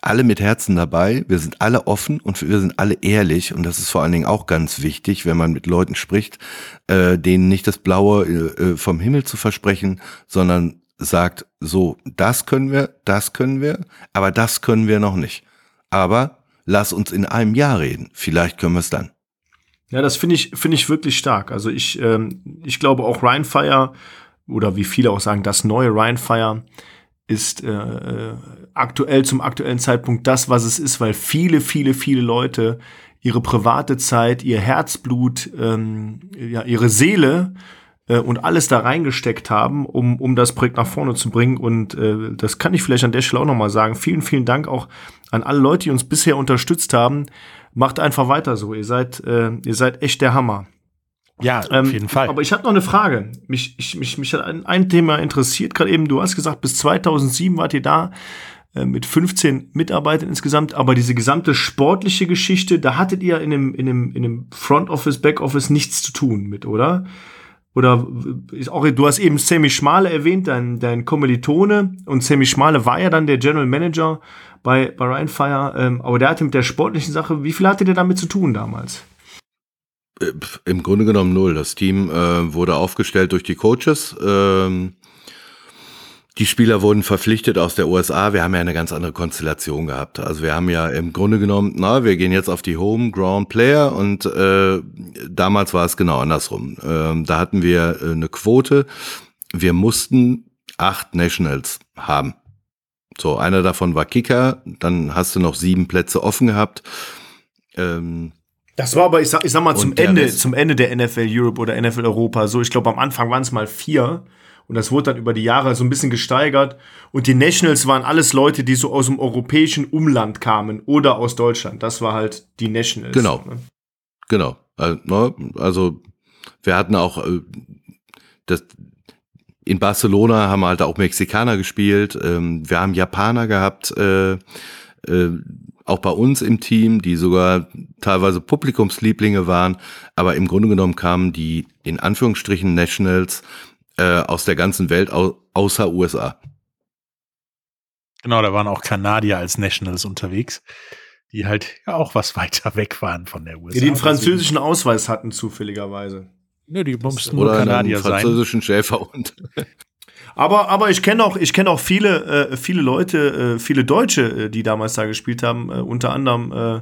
alle mit Herzen dabei, wir sind alle offen und wir sind alle ehrlich und das ist vor allen Dingen auch ganz wichtig, wenn man mit Leuten spricht, äh, denen nicht das Blaue äh, äh, vom Himmel zu versprechen, sondern sagt, so, das können wir, das können wir, aber das können wir noch nicht. Aber lass uns in einem Jahr reden, vielleicht können wir es dann. Ja, das finde ich, finde ich wirklich stark. Also ich, ähm, ich glaube auch Ryan Fire oder wie viele auch sagen, das neue Ryan Fire ist äh, äh, aktuell zum aktuellen Zeitpunkt das, was es ist, weil viele, viele, viele Leute ihre private Zeit, ihr Herzblut, ähm, ja, ihre Seele äh, und alles da reingesteckt haben, um, um das Projekt nach vorne zu bringen. Und äh, das kann ich vielleicht an der Stelle auch nochmal sagen. Vielen, vielen Dank auch an alle Leute, die uns bisher unterstützt haben. Macht einfach weiter so. Ihr seid, äh, ihr seid echt der Hammer. Ja, ähm, auf jeden Fall. Aber ich hatte noch eine Frage. Mich, ich, mich, mich hat ein, ein Thema interessiert. Gerade eben, du hast gesagt, bis 2007 wart ihr da mit 15 Mitarbeitern insgesamt. Aber diese gesamte sportliche Geschichte, da hattet ihr in dem, in dem, in dem Front Office, Back Office nichts zu tun mit, oder? oder ist auch, du hast eben Sammy Schmale erwähnt, dein, dein Kommilitone. Und Sammy Schmale war ja dann der General Manager bei, bei Ryan Fire. Ähm, aber der hatte mit der sportlichen Sache, wie viel hatte der damit zu tun damals? Äh, Im Grunde genommen null. Das Team äh, wurde aufgestellt durch die Coaches. Ähm, die Spieler wurden verpflichtet aus der USA. Wir haben ja eine ganz andere Konstellation gehabt. Also wir haben ja im Grunde genommen, na, wir gehen jetzt auf die Homeground Player und äh, damals war es genau andersrum. Ähm, da hatten wir äh, eine Quote. Wir mussten acht Nationals haben. So, einer davon war Kicker. Dann hast du noch sieben Plätze offen gehabt. Ähm, das war aber, ich sag, ich sag mal, zum Ende, zum Ende der NFL Europe oder NFL Europa so. Ich glaube, am Anfang waren es mal vier. Und das wurde dann über die Jahre so ein bisschen gesteigert. Und die Nationals waren alles Leute, die so aus dem europäischen Umland kamen oder aus Deutschland. Das war halt die Nationals. Genau. Ne? Genau. Ne, also wir hatten auch äh, das, in Barcelona haben halt auch Mexikaner gespielt. Ähm, wir haben Japaner gehabt, äh, äh, auch bei uns im Team, die sogar teilweise Publikumslieblinge waren. Aber im Grunde genommen kamen die in Anführungsstrichen Nationals äh, aus der ganzen Welt, au außer USA. Genau, da waren auch Kanadier als Nationals unterwegs, die halt ja auch was weiter weg waren von der USA. Die den französischen Ausweis hatten, zufälligerweise. Ne, die mussten nur Kanadier sein. französischen Schäferhund. Aber, aber ich kenne auch, ich kenne auch viele, äh, viele Leute, äh, viele Deutsche, äh, die damals da gespielt haben. Äh, unter anderem äh,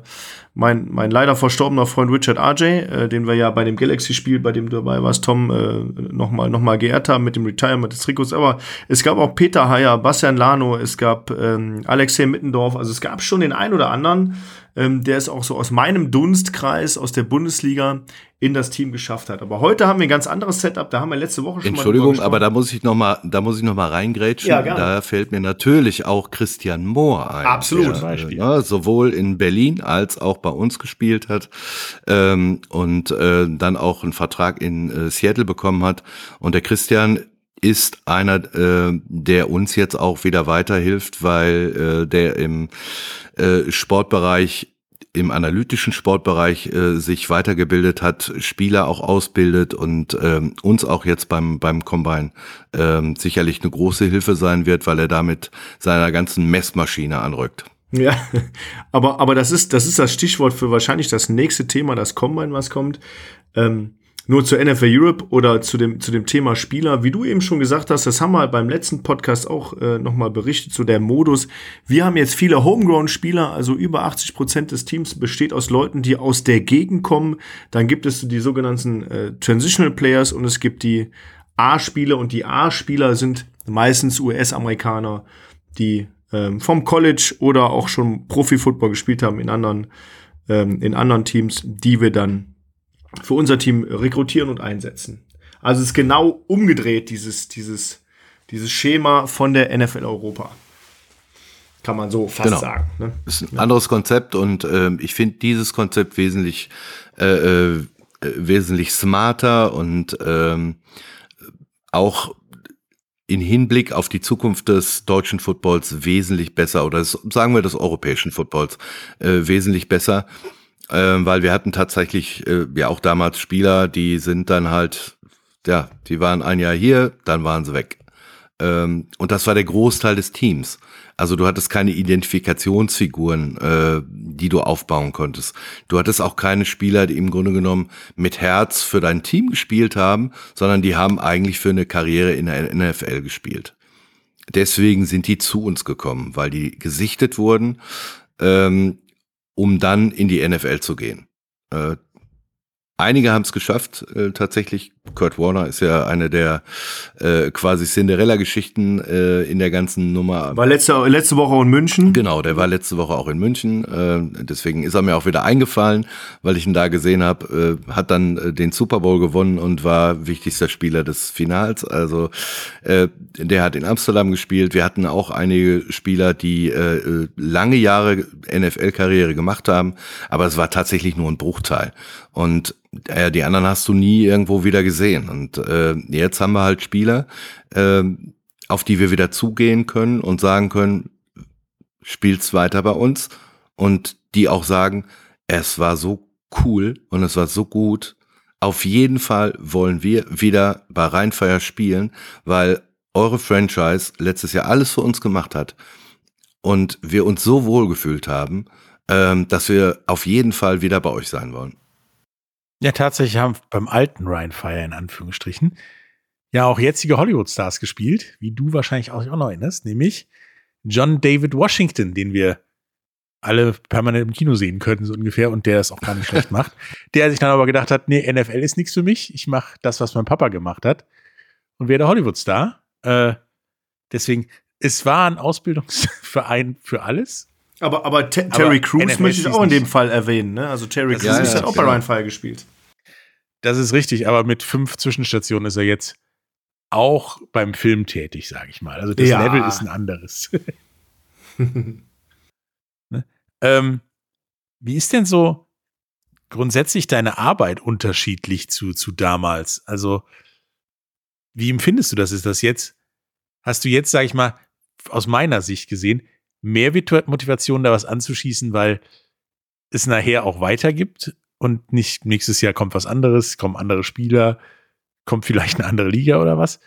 mein, mein leider verstorbener Freund Richard RJ, äh, den wir ja bei dem Galaxy-Spiel, bei dem du dabei warst, Tom, äh, nochmal noch mal geehrt haben mit dem Retirement des Trikots. Aber es gab auch Peter Heyer, Bastian Lano, es gab ähm, Alexei Mittendorf. Also es gab schon den ein oder anderen, ähm, der es auch so aus meinem Dunstkreis, aus der Bundesliga, in das Team geschafft hat. Aber heute haben wir ein ganz anderes Setup. Da haben wir letzte Woche schon Entschuldigung, mal aber da muss ich noch mal, da muss ich noch mal reingrätschen. Ja, da fällt mir natürlich auch Christian Mohr ein. Absolut. Der, äh, ja, sowohl in Berlin als auch bei uns gespielt hat ähm, und äh, dann auch einen Vertrag in äh, Seattle bekommen hat. Und der Christian ist einer, äh, der uns jetzt auch wieder weiterhilft, weil äh, der im äh, Sportbereich im analytischen Sportbereich äh, sich weitergebildet hat, Spieler auch ausbildet und ähm, uns auch jetzt beim beim Combine ähm, sicherlich eine große Hilfe sein wird, weil er damit seiner ganzen Messmaschine anrückt. Ja, aber aber das ist das ist das Stichwort für wahrscheinlich das nächste Thema, das Combine, was kommt. Ähm, nur zur NFL Europe oder zu dem, zu dem Thema Spieler. Wie du eben schon gesagt hast, das haben wir beim letzten Podcast auch äh, nochmal berichtet, so der Modus. Wir haben jetzt viele Homegrown-Spieler, also über 80 Prozent des Teams besteht aus Leuten, die aus der Gegend kommen. Dann gibt es die sogenannten äh, Transitional Players und es gibt die A-Spieler und die A-Spieler sind meistens US-Amerikaner, die ähm, vom College oder auch schon Profi-Football gespielt haben in anderen, ähm, in anderen Teams, die wir dann für unser Team rekrutieren und einsetzen. Also es ist genau umgedreht, dieses, dieses, dieses Schema von der NFL Europa. Kann man so fast genau. sagen. Ne? Ist ein ja. anderes Konzept und äh, ich finde dieses Konzept wesentlich, äh, äh, wesentlich smarter und ähm, auch in Hinblick auf die Zukunft des deutschen Footballs wesentlich besser oder des, sagen wir des europäischen Footballs äh, wesentlich besser, äh, weil wir hatten tatsächlich äh, ja auch damals Spieler, die sind dann halt, ja, die waren ein Jahr hier, dann waren sie weg. Ähm, und das war der Großteil des Teams. Also du hattest keine Identifikationsfiguren, äh, die du aufbauen konntest. Du hattest auch keine Spieler, die im Grunde genommen mit Herz für dein Team gespielt haben, sondern die haben eigentlich für eine Karriere in der NFL gespielt. Deswegen sind die zu uns gekommen, weil die gesichtet wurden. Ähm, um dann in die NFL zu gehen. Äh, einige haben es geschafft, äh, tatsächlich Kurt Warner ist ja eine der äh, quasi Cinderella-Geschichten äh, in der ganzen Nummer. War letzte, letzte Woche auch in München. Genau, der war letzte Woche auch in München. Äh, deswegen ist er mir auch wieder eingefallen, weil ich ihn da gesehen habe. Äh, hat dann äh, den Super Bowl gewonnen und war wichtigster Spieler des Finals. Also äh, der hat in Amsterdam gespielt. Wir hatten auch einige Spieler, die äh, lange Jahre NFL-Karriere gemacht haben, aber es war tatsächlich nur ein Bruchteil. Und äh, die anderen hast du nie irgendwo wieder gesehen. Und äh, jetzt haben wir halt Spieler, äh, auf die wir wieder zugehen können und sagen können, spielt's weiter bei uns. Und die auch sagen, es war so cool und es war so gut. Auf jeden Fall wollen wir wieder bei Rheinfeier spielen, weil eure Franchise letztes Jahr alles für uns gemacht hat und wir uns so wohl gefühlt haben, ähm, dass wir auf jeden Fall wieder bei euch sein wollen. Ja, tatsächlich haben beim alten Rheinfire in Anführungsstrichen ja auch jetzige Hollywood-Stars gespielt, wie du wahrscheinlich auch noch erinnerst, nämlich John David Washington, den wir alle permanent im Kino sehen könnten, so ungefähr, und der das auch gar nicht schlecht macht. Der sich dann aber gedacht hat, nee, NFL ist nichts für mich, ich mache das, was mein Papa gemacht hat und werde Hollywood-Star. Äh, deswegen, es war ein Ausbildungsverein für alles. Aber, aber Te Terry Crews möchte ich auch in dem Fall erwähnen. Ne? Also Terry Crews ja, ja, hat auch bei Ryan Fire gespielt. Das ist richtig, aber mit fünf Zwischenstationen ist er jetzt auch beim Film tätig, sage ich mal. Also das ja. Level ist ein anderes. ne? ähm, wie ist denn so grundsätzlich deine Arbeit unterschiedlich zu, zu damals? Also, wie empfindest du das? Ist das jetzt, hast du jetzt, sage ich mal, aus meiner Sicht gesehen, mehr Motivation, da was anzuschießen, weil es nachher auch weitergibt und nicht nächstes Jahr kommt was anderes, kommen andere Spieler, kommt vielleicht eine andere Liga oder was?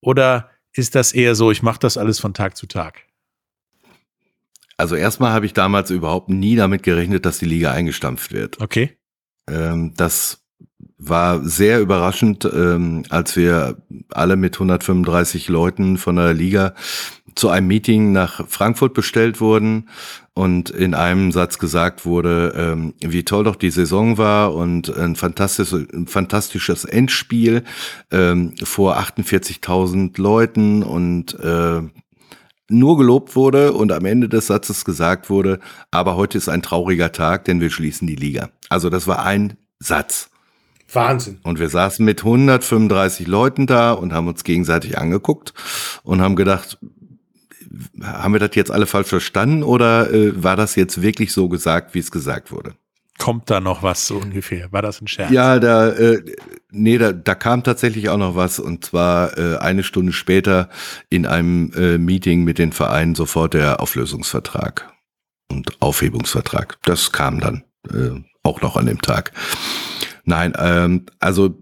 Oder ist das eher so, ich mache das alles von Tag zu Tag? Also erstmal habe ich damals überhaupt nie damit gerechnet, dass die Liga eingestampft wird. Okay. Ähm, das war sehr überraschend, ähm, als wir alle mit 135 Leuten von der Liga zu einem Meeting nach Frankfurt bestellt wurden und in einem Satz gesagt wurde, ähm, wie toll doch die Saison war und ein fantastisches, ein fantastisches Endspiel ähm, vor 48.000 Leuten und äh, nur gelobt wurde und am Ende des Satzes gesagt wurde, aber heute ist ein trauriger Tag, denn wir schließen die Liga. Also das war ein Satz. Wahnsinn. Und wir saßen mit 135 Leuten da und haben uns gegenseitig angeguckt und haben gedacht, haben wir das jetzt alle falsch verstanden oder äh, war das jetzt wirklich so gesagt, wie es gesagt wurde? Kommt da noch was so ungefähr? War das ein Scherz? Ja, da, äh, nee, da, da kam tatsächlich auch noch was und zwar äh, eine Stunde später in einem äh, Meeting mit den Vereinen sofort der Auflösungsvertrag und Aufhebungsvertrag. Das kam dann äh, auch noch an dem Tag. Nein, ähm, also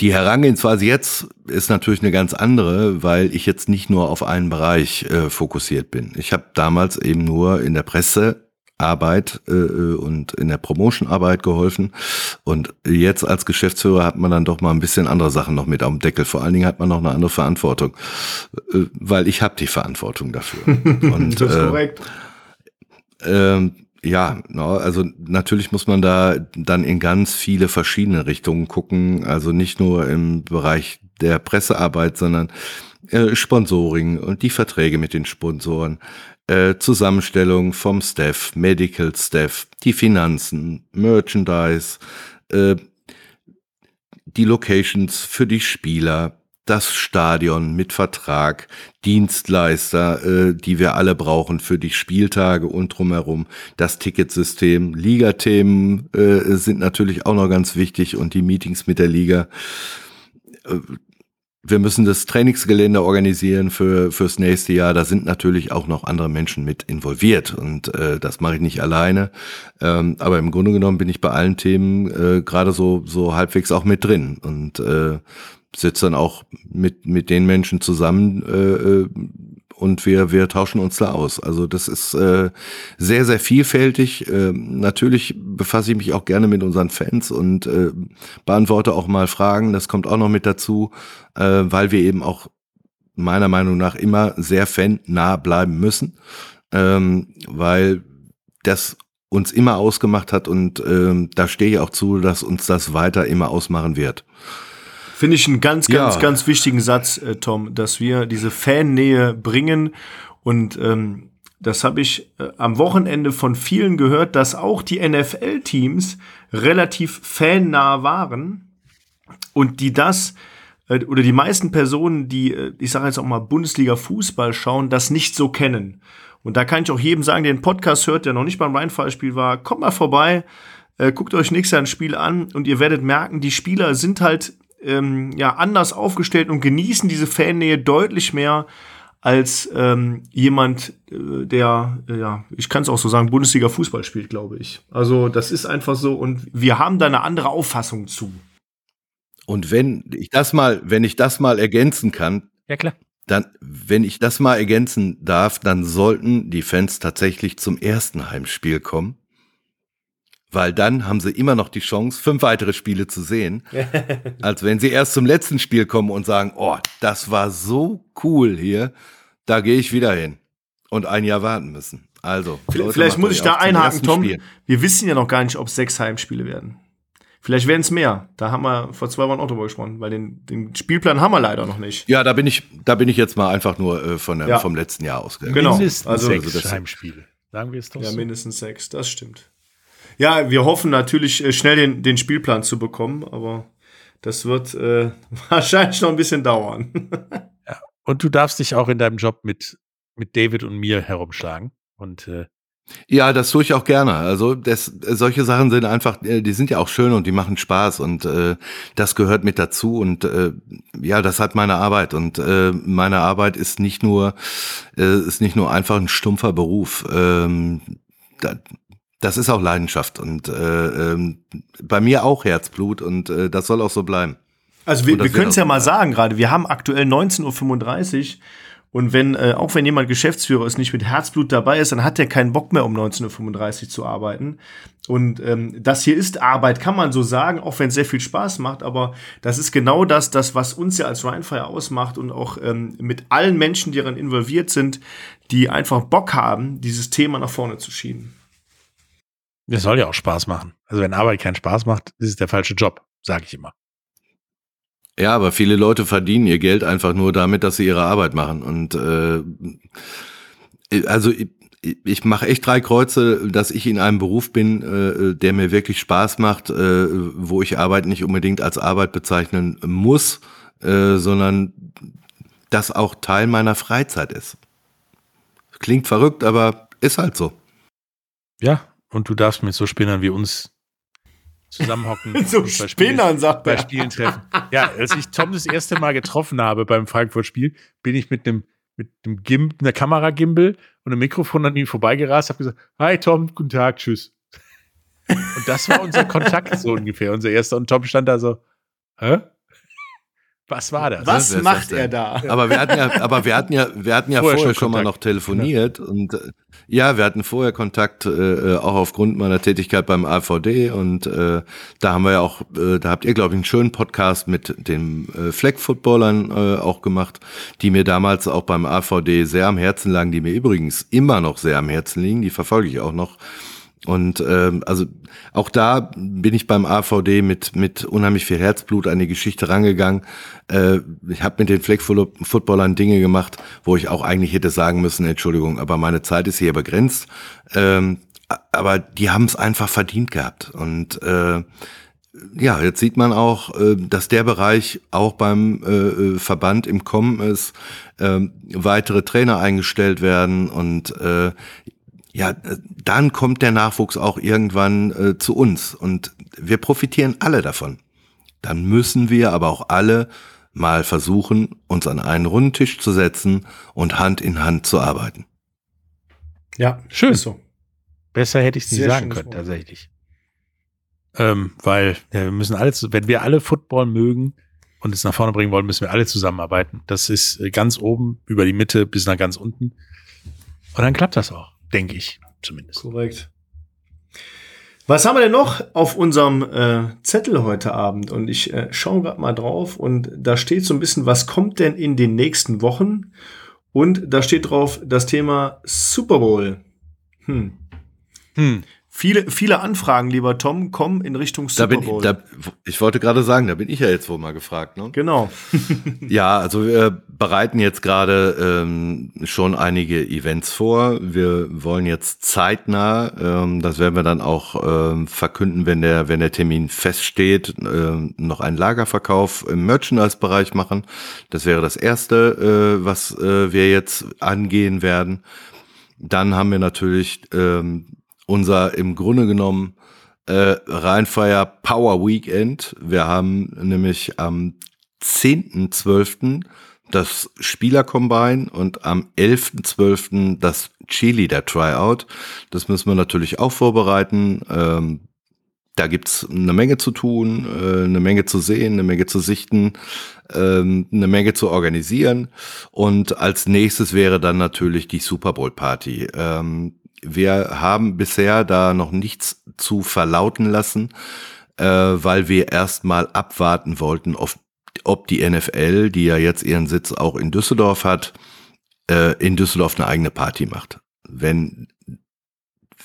die Herangehensweise jetzt ist natürlich eine ganz andere, weil ich jetzt nicht nur auf einen Bereich äh, fokussiert bin. Ich habe damals eben nur in der Pressearbeit äh, und in der Promotionarbeit geholfen. Und jetzt als Geschäftsführer hat man dann doch mal ein bisschen andere Sachen noch mit am Deckel. Vor allen Dingen hat man noch eine andere Verantwortung, äh, weil ich habe die Verantwortung dafür. Und, das ist korrekt. Äh, ähm, ja, also natürlich muss man da dann in ganz viele verschiedene Richtungen gucken. Also nicht nur im Bereich der Pressearbeit, sondern äh, Sponsoring und die Verträge mit den Sponsoren, äh, Zusammenstellung vom Staff, Medical Staff, die Finanzen, Merchandise, äh, die Locations für die Spieler, das Stadion mit Vertrag, Dienstleister, äh, die wir alle brauchen für die Spieltage und drumherum, das Ticketsystem, Ligathemen äh, sind natürlich auch noch ganz wichtig und die Meetings mit der Liga. Äh, wir müssen das Trainingsgelände organisieren für fürs nächste Jahr. Da sind natürlich auch noch andere Menschen mit involviert und äh, das mache ich nicht alleine. Ähm, aber im Grunde genommen bin ich bei allen Themen äh, gerade so so halbwegs auch mit drin und äh, sitze dann auch mit, mit den Menschen zusammen äh, äh, und wir, wir tauschen uns da aus. Also das ist äh, sehr, sehr vielfältig. Äh, natürlich befasse ich mich auch gerne mit unseren Fans und äh, beantworte auch mal Fragen. Das kommt auch noch mit dazu, äh, weil wir eben auch meiner Meinung nach immer sehr fannah bleiben müssen, ähm, weil das uns immer ausgemacht hat und ähm, da stehe ich auch zu, dass uns das weiter immer ausmachen wird. Finde ich einen ganz, ganz, ja. ganz wichtigen Satz, äh, Tom, dass wir diese Fannähe bringen. Und ähm, das habe ich äh, am Wochenende von vielen gehört, dass auch die NFL-Teams relativ fannah waren und die das äh, oder die meisten Personen, die, äh, ich sage jetzt auch mal Bundesliga-Fußball schauen, das nicht so kennen. Und da kann ich auch jedem sagen, der den Podcast hört, der noch nicht beim Rheinfallspiel war, kommt mal vorbei, äh, guckt euch nächstes Jahr ein Spiel an und ihr werdet merken, die Spieler sind halt ähm, ja, anders aufgestellt und genießen diese Fannähe deutlich mehr als ähm, jemand, äh, der, äh, ja, ich kann es auch so sagen, Bundesliga Fußball spielt, glaube ich. Also das ist einfach so und wir haben da eine andere Auffassung zu. Und wenn ich das mal, wenn ich das mal ergänzen kann, Ja, klar. dann, wenn ich das mal ergänzen darf, dann sollten die Fans tatsächlich zum ersten Heimspiel kommen. Weil dann haben sie immer noch die Chance, fünf weitere Spiele zu sehen, als wenn sie erst zum letzten Spiel kommen und sagen, oh, das war so cool hier, da gehe ich wieder hin. Und ein Jahr warten müssen. Also, Vielleicht, Leute, vielleicht muss ich da einhaken, Tom. Spiel. Wir wissen ja noch gar nicht, ob es sechs Heimspiele werden. Vielleicht werden es mehr. Da haben wir vor zwei Wochen auch drüber gesprochen, weil den, den Spielplan haben wir leider noch nicht. Ja, da bin ich, da bin ich jetzt mal einfach nur äh, von der, Ja. vom letzten Jahr ausgegangen. Genau. Mindestens Also- sechs also das- Heimspiele. Sagen wir es doch Ja, so. mindestens sechs, das stimmt. Ja, wir hoffen natürlich äh, schnell den, den Spielplan zu bekommen, aber das wird äh, wahrscheinlich noch ein bisschen dauern. Und du darfst dich auch in deinem Job mit, mit David und mir herumschlagen. Und äh, Ja, das tue ich auch gerne. Also das, solche Sachen sind einfach, äh, die sind ja auch schön und die machen Spaß und äh, das gehört mit dazu und äh, ja, das hat meine Arbeit und äh, meine Arbeit ist nicht nur äh, ist nicht nur einfach ein stumpfer Beruf. Ähm, da, das ist auch Leidenschaft und äh, ähm, bei mir auch Herzblut und äh, das soll auch so bleiben. Also wir, wir können es ja mal sagen gerade, wir haben aktuell 19.35 Uhr und wenn, äh, auch wenn jemand Geschäftsführer ist, nicht mit Herzblut dabei ist, dann hat er keinen Bock mehr um 19.35 Uhr zu arbeiten. Und ähm, das hier ist Arbeit, kann man so sagen, auch wenn es sehr viel Spaß macht, aber das ist genau das, das was uns ja als Rheinfire ausmacht und auch ähm, mit allen Menschen, die daran involviert sind, die einfach Bock haben, dieses Thema nach vorne zu schieben. Das soll ja auch Spaß machen. Also wenn Arbeit keinen Spaß macht, ist es der falsche Job, sage ich immer. Ja, aber viele Leute verdienen ihr Geld einfach nur damit, dass sie ihre Arbeit machen. Und äh, also ich, ich mache echt drei Kreuze, dass ich in einem Beruf bin, äh, der mir wirklich Spaß macht, äh, wo ich Arbeit nicht unbedingt als Arbeit bezeichnen muss, äh, sondern das auch Teil meiner Freizeit ist. Klingt verrückt, aber ist halt so. Ja, und du darfst mit so Spinnern wie uns zusammenhocken. So bei Spielen- Spinnern, sagt bei er. Spielen treffen. Ja, als ich Tom das erste Mal getroffen habe beim Frankfurt-Spiel, bin ich mit einem mit einem Gim einer Kameragimbal und einem Mikrofon an ihm vorbeigerast, habe gesagt, hi Tom, guten Tag, tschüss. Und das war unser Kontakt so ungefähr, unser erster. Und Tom stand da so, hä? Was war das? Was ist macht das er da? Aber wir hatten ja, aber wir hatten ja, wir hatten ja Vorher vorher, schon schon mal Kontakt. noch telefoniert und äh, ja, wir hatten vorher Kontakt, äh, auch aufgrund meiner Tätigkeit beim AVD und äh, da haben wir ja auch, äh, da habt ihr glaube ich einen schönen Podcast mit den äh, Flag-Footballern äh, auch gemacht, die mir damals auch beim AVD sehr am Herzen lagen, die mir übrigens immer noch sehr am Herzen liegen, die verfolge ich auch noch. Und ähm, also auch da bin ich beim AVD mit mit unheimlich viel Herzblut an die Geschichte rangegangen. Äh, ich habe mit den Flag-Footballern Dinge gemacht, wo ich auch eigentlich hätte sagen müssen, Entschuldigung, aber meine Zeit ist hier begrenzt. Ähm, aber die haben es einfach verdient gehabt. Und äh, ja, jetzt sieht man auch, äh, dass der Bereich auch beim äh, äh, Verband im Kommen ist, ähm, weitere Trainer eingestellt werden und äh, ja, äh, dann kommt der Nachwuchs auch irgendwann äh, zu uns und wir profitieren alle davon. Dann müssen wir aber auch alle mal versuchen, uns an einen runden Tisch zu setzen und Hand in Hand zu arbeiten. Ja, Schön. ist so. Besser hätte ich es nicht sagen können, Wort. tatsächlich. Ähm, weil ja, wir müssen alle, wenn wir alle Football mögen und es nach vorne bringen wollen, müssen wir alle zusammenarbeiten. Das ist äh, ganz oben über die Mitte bis nach ganz unten. Und dann klappt das auch, denke ich zumindest. Korrekt. Was haben wir denn noch auf unserem äh, Zettel heute Abend? Und ich äh, schaue gerade mal drauf und da steht so ein bisschen, was kommt denn in den nächsten Wochen? Und da steht drauf das Thema Super Bowl. Hm. Hm. Viele, viele Anfragen, lieber Tom, kommen in Richtung Da Super bin Bowl. ich, da, ich wollte gerade sagen, da bin ich ja jetzt wohl mal gefragt. Ne? genau. Ja, also wir bereiten jetzt gerade ähm, schon einige Events vor. Wir wollen jetzt zeitnah, ähm, das werden wir dann auch ähm, verkünden, wenn der, wenn der Termin feststeht, ähm, noch einen Lagerverkauf im Merchandise-Bereich machen. Das wäre das erste, äh, was äh, wir jetzt angehen werden. Dann haben wir natürlich ähm, unser im Grunde genommen äh, Rheinfire Power Weekend. Wir haben nämlich am 10.12. das Spieler-Combine und am 11.12. das Cheerleader-Tryout. Das müssen wir natürlich auch vorbereiten. Ähm, da gibt's eine Menge zu tun, äh, eine Menge zu sehen, eine Menge zu sichten, ähm, eine Menge zu organisieren. Und als nächstes wäre dann natürlich die Super Bowl Party. Ähm, wir haben bisher da noch nichts zu verlauten lassen, äh, weil wir erstmal abwarten wollten, auf, ob die NFL, die ja jetzt ihren Sitz auch in Düsseldorf hat, äh, in Düsseldorf eine eigene Party macht. Wenn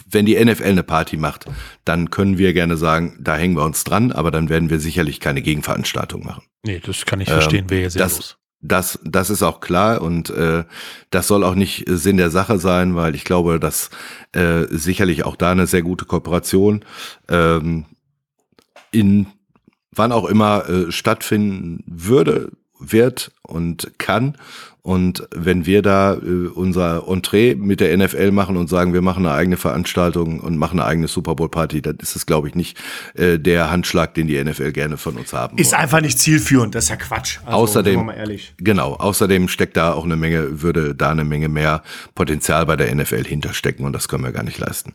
wenn die NFL eine Party macht, dann können wir gerne sagen, da hängen wir uns dran, aber dann werden wir sicherlich keine Gegenveranstaltung machen. Nee, das kann ich verstehen, ähm, wäre ja sehr das, Das, ist auch klar und äh, das soll auch nicht Sinn der Sache sein, weil ich glaube, dass äh, sicherlich auch da eine sehr gute Kooperation ähm, in wann auch immer äh, stattfinden würde, wird und kann. Und wenn wir da äh, unser Entree mit der NFL machen und sagen, wir machen eine eigene Veranstaltung und machen eine eigene Super Bowl Party, dann ist es, glaube ich, nicht äh, der Handschlag, den die NFL gerne von uns haben. Ist wollen. einfach nicht zielführend, das ist ja Quatsch. Also, außerdem, genau, außerdem steckt da auch eine Menge, würde da eine Menge mehr Potenzial bei der NFL hinterstecken und das können wir gar nicht leisten.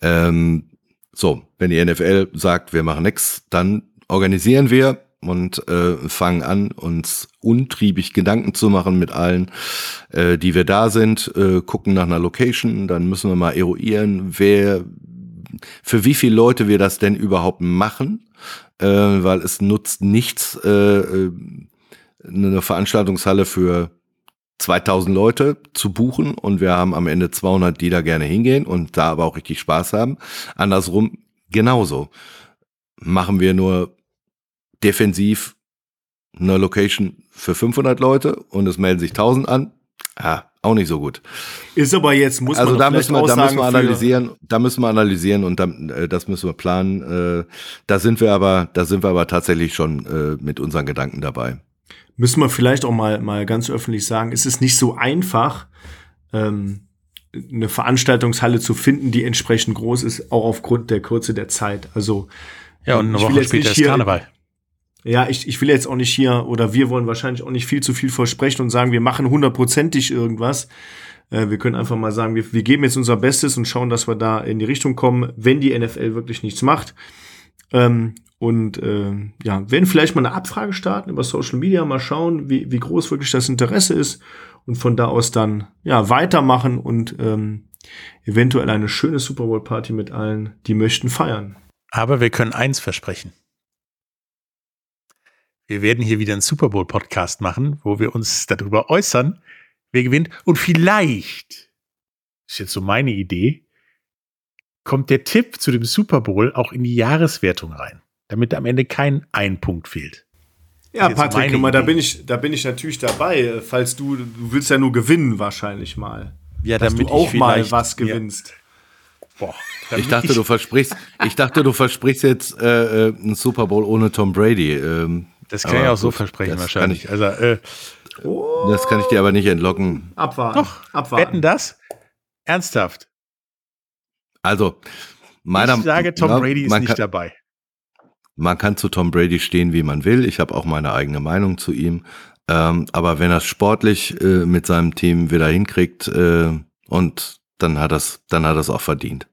Ähm, so, wenn die NFL sagt, wir machen nix, dann organisieren wir und äh, fangen an, uns untriebig Gedanken zu machen mit allen, äh, die wir da sind, äh, gucken nach einer Location, dann müssen wir mal eruieren, wer, für wie viele Leute wir das denn überhaupt machen, äh, weil es nutzt nichts, äh, äh eine Veranstaltungshalle für 2000 Leute zu buchen und wir haben am Ende 200, die da gerne hingehen und da aber auch richtig Spaß haben. Andersrum genauso. Machen wir nur defensiv eine Location für 500 Leute und es melden sich 1000 an. Ah, auch nicht so gut. Ist aber jetzt, muss also man da müssen wir, da müssen wir analysieren, da müssen wir analysieren und dann, äh, das müssen wir planen. Äh, da sind wir aber, da sind wir aber tatsächlich schon äh, mit unseren Gedanken dabei. Müssen wir vielleicht auch mal, mal ganz öffentlich sagen, es ist nicht so einfach, ähm, eine Veranstaltungshalle zu finden, die entsprechend groß ist, auch aufgrund der Kürze der Zeit. Also ja, und eine Woche später ist Karneval. Ja, ich, ich will jetzt auch nicht hier, oder wir wollen wahrscheinlich auch nicht viel zu viel versprechen und sagen, wir machen hundertprozentig irgendwas. Äh, wir können einfach mal sagen, wir, wir geben jetzt unser Bestes und schauen, dass wir da in die Richtung kommen, wenn die NFL wirklich nichts macht. Ähm, und äh, ja, werden vielleicht mal eine Abfrage starten über Social Media, mal schauen, wie, wie groß wirklich das Interesse ist und von da aus dann ja weitermachen und ähm, eventuell eine schöne Super Bowl Party mit allen, die möchten feiern. Aber wir können eins versprechen wir werden hier wieder einen Super Bowl Podcast machen, wo wir uns darüber äußern, wer gewinnt. Und vielleicht, ist jetzt so meine Idee, kommt der Tipp zu dem Super Bowl auch in die Jahreswertung rein, damit am Ende kein ein Punkt fehlt. Ja, Patrick, mal, da bin ich, da bin ich natürlich dabei. Falls du, du willst ja nur gewinnen wahrscheinlich mal. Ja, damit du auch mal was gewinnst. Ja. Boah, ich dachte, ich du versprichst, ich dachte, du versprichst jetzt äh, äh einen Super Bowl ohne Tom Brady. Ähm, das kann aber ich auch so versprechen wahrscheinlich. Ich, also, äh, oh, das kann ich dir aber nicht entlocken. Abwarten. Doch, abwarten. Wetten das? Ernsthaft. Also, meiner Ich sage, Tom na, Brady ist nicht kann, dabei. Man kann zu Tom Brady stehen, wie man will. Ich habe auch meine eigene Meinung zu ihm. Ähm, aber wenn er es sportlich äh, mit seinem Team wieder hinkriegt äh, und dann hat das, dann hat das auch verdient.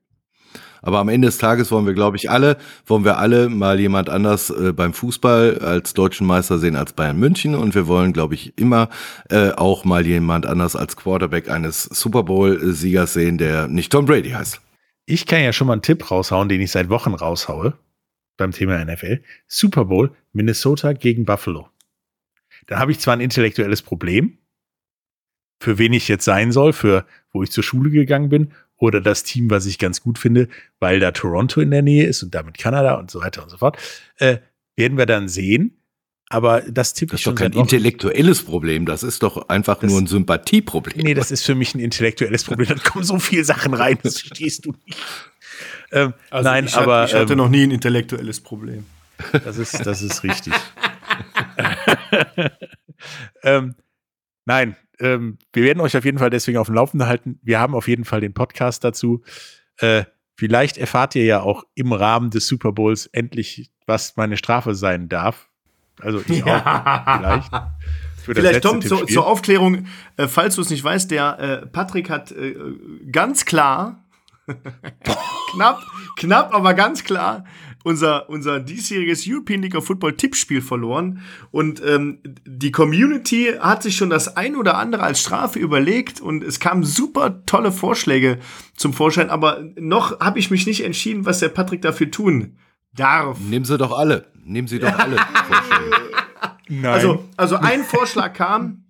Aber am Ende des Tages wollen wir, glaube ich, alle, wollen wir alle mal jemand anders äh, beim Fußball als deutschen Meister sehen als Bayern München. Und wir wollen, glaube ich, immer äh, auch mal jemand anders als Quarterback eines Super Bowl-Siegers sehen, der nicht Tom Brady heißt. Ich kann ja schon mal einen Tipp raushauen, den ich seit Wochen raushaue beim Thema NFL. Super Bowl, Minnesota gegen Buffalo. Da habe ich zwar ein intellektuelles Problem, für wen ich jetzt sein soll, für wo ich zur Schule gegangen bin oder das Team, was ich ganz gut finde, weil da Toronto in der Nähe ist und damit Kanada und so weiter und so fort, äh, werden wir dann sehen. Aber das tippe ich schon. Das ist doch kein intellektuelles Problem, das ist doch einfach das, nur ein Sympathieproblem. Nee, das ist für mich ein intellektuelles Problem. Da kommen so viele Sachen rein, das verstehst du nicht. Ähm, also nein, ich aber. Hatte, ich hatte ähm, noch nie ein intellektuelles Problem. Das ist, das ist richtig. ähm, nein, ähm, wir werden euch auf jeden Fall deswegen auf dem Laufenden halten. Wir haben auf jeden Fall den Podcast dazu. Äh, vielleicht erfahrt ihr ja auch im Rahmen des Super Bowls endlich, was meine Strafe sein darf. Also ich ja. auch vielleicht. Vielleicht, Tom, zu, zur Aufklärung, äh, falls du es nicht weißt, der äh, Patrick hat äh, ganz klar, knapp, knapp, aber ganz klar unser, unser diesjähriges European League of Football Tippspiel verloren. Und ähm, die Community hat sich schon das ein oder andere als Strafe überlegt und es kamen super tolle Vorschläge zum Vorschein, aber noch habe ich mich nicht entschieden, was der Patrick dafür tun darf. Nehmen Sie doch alle. Nehmen Sie doch alle Vorschläge. Nein. Also, also ein Vorschlag kam,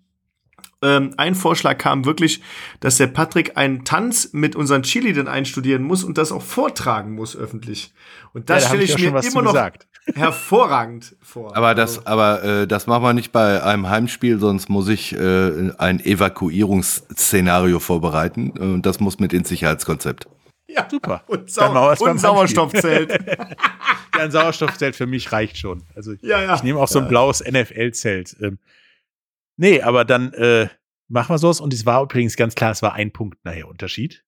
ähm, ein Vorschlag kam wirklich, dass der Patrick einen Tanz mit unseren Cheerleadern einstudieren muss und das auch vortragen muss öffentlich. Und das ja, da stelle ich, ich mir immer noch gesagt. hervorragend vor. Aber das, also aber äh, das machen wir nicht bei einem Heimspiel, sonst muss ich äh, ein Evakuierungsszenario vorbereiten und das muss mit ins Sicherheitskonzept. Ja, super. Und, Sau und Sauerstoffzelt. ja, ein Sauerstoffzelt für mich reicht schon. Also ja, ja. ich nehme auch so ein blaues NFL-Zelt. Ähm, nee, aber dann äh, machen wir sowas. Und es war übrigens ganz klar, es war ein Punkt nachher Unterschied.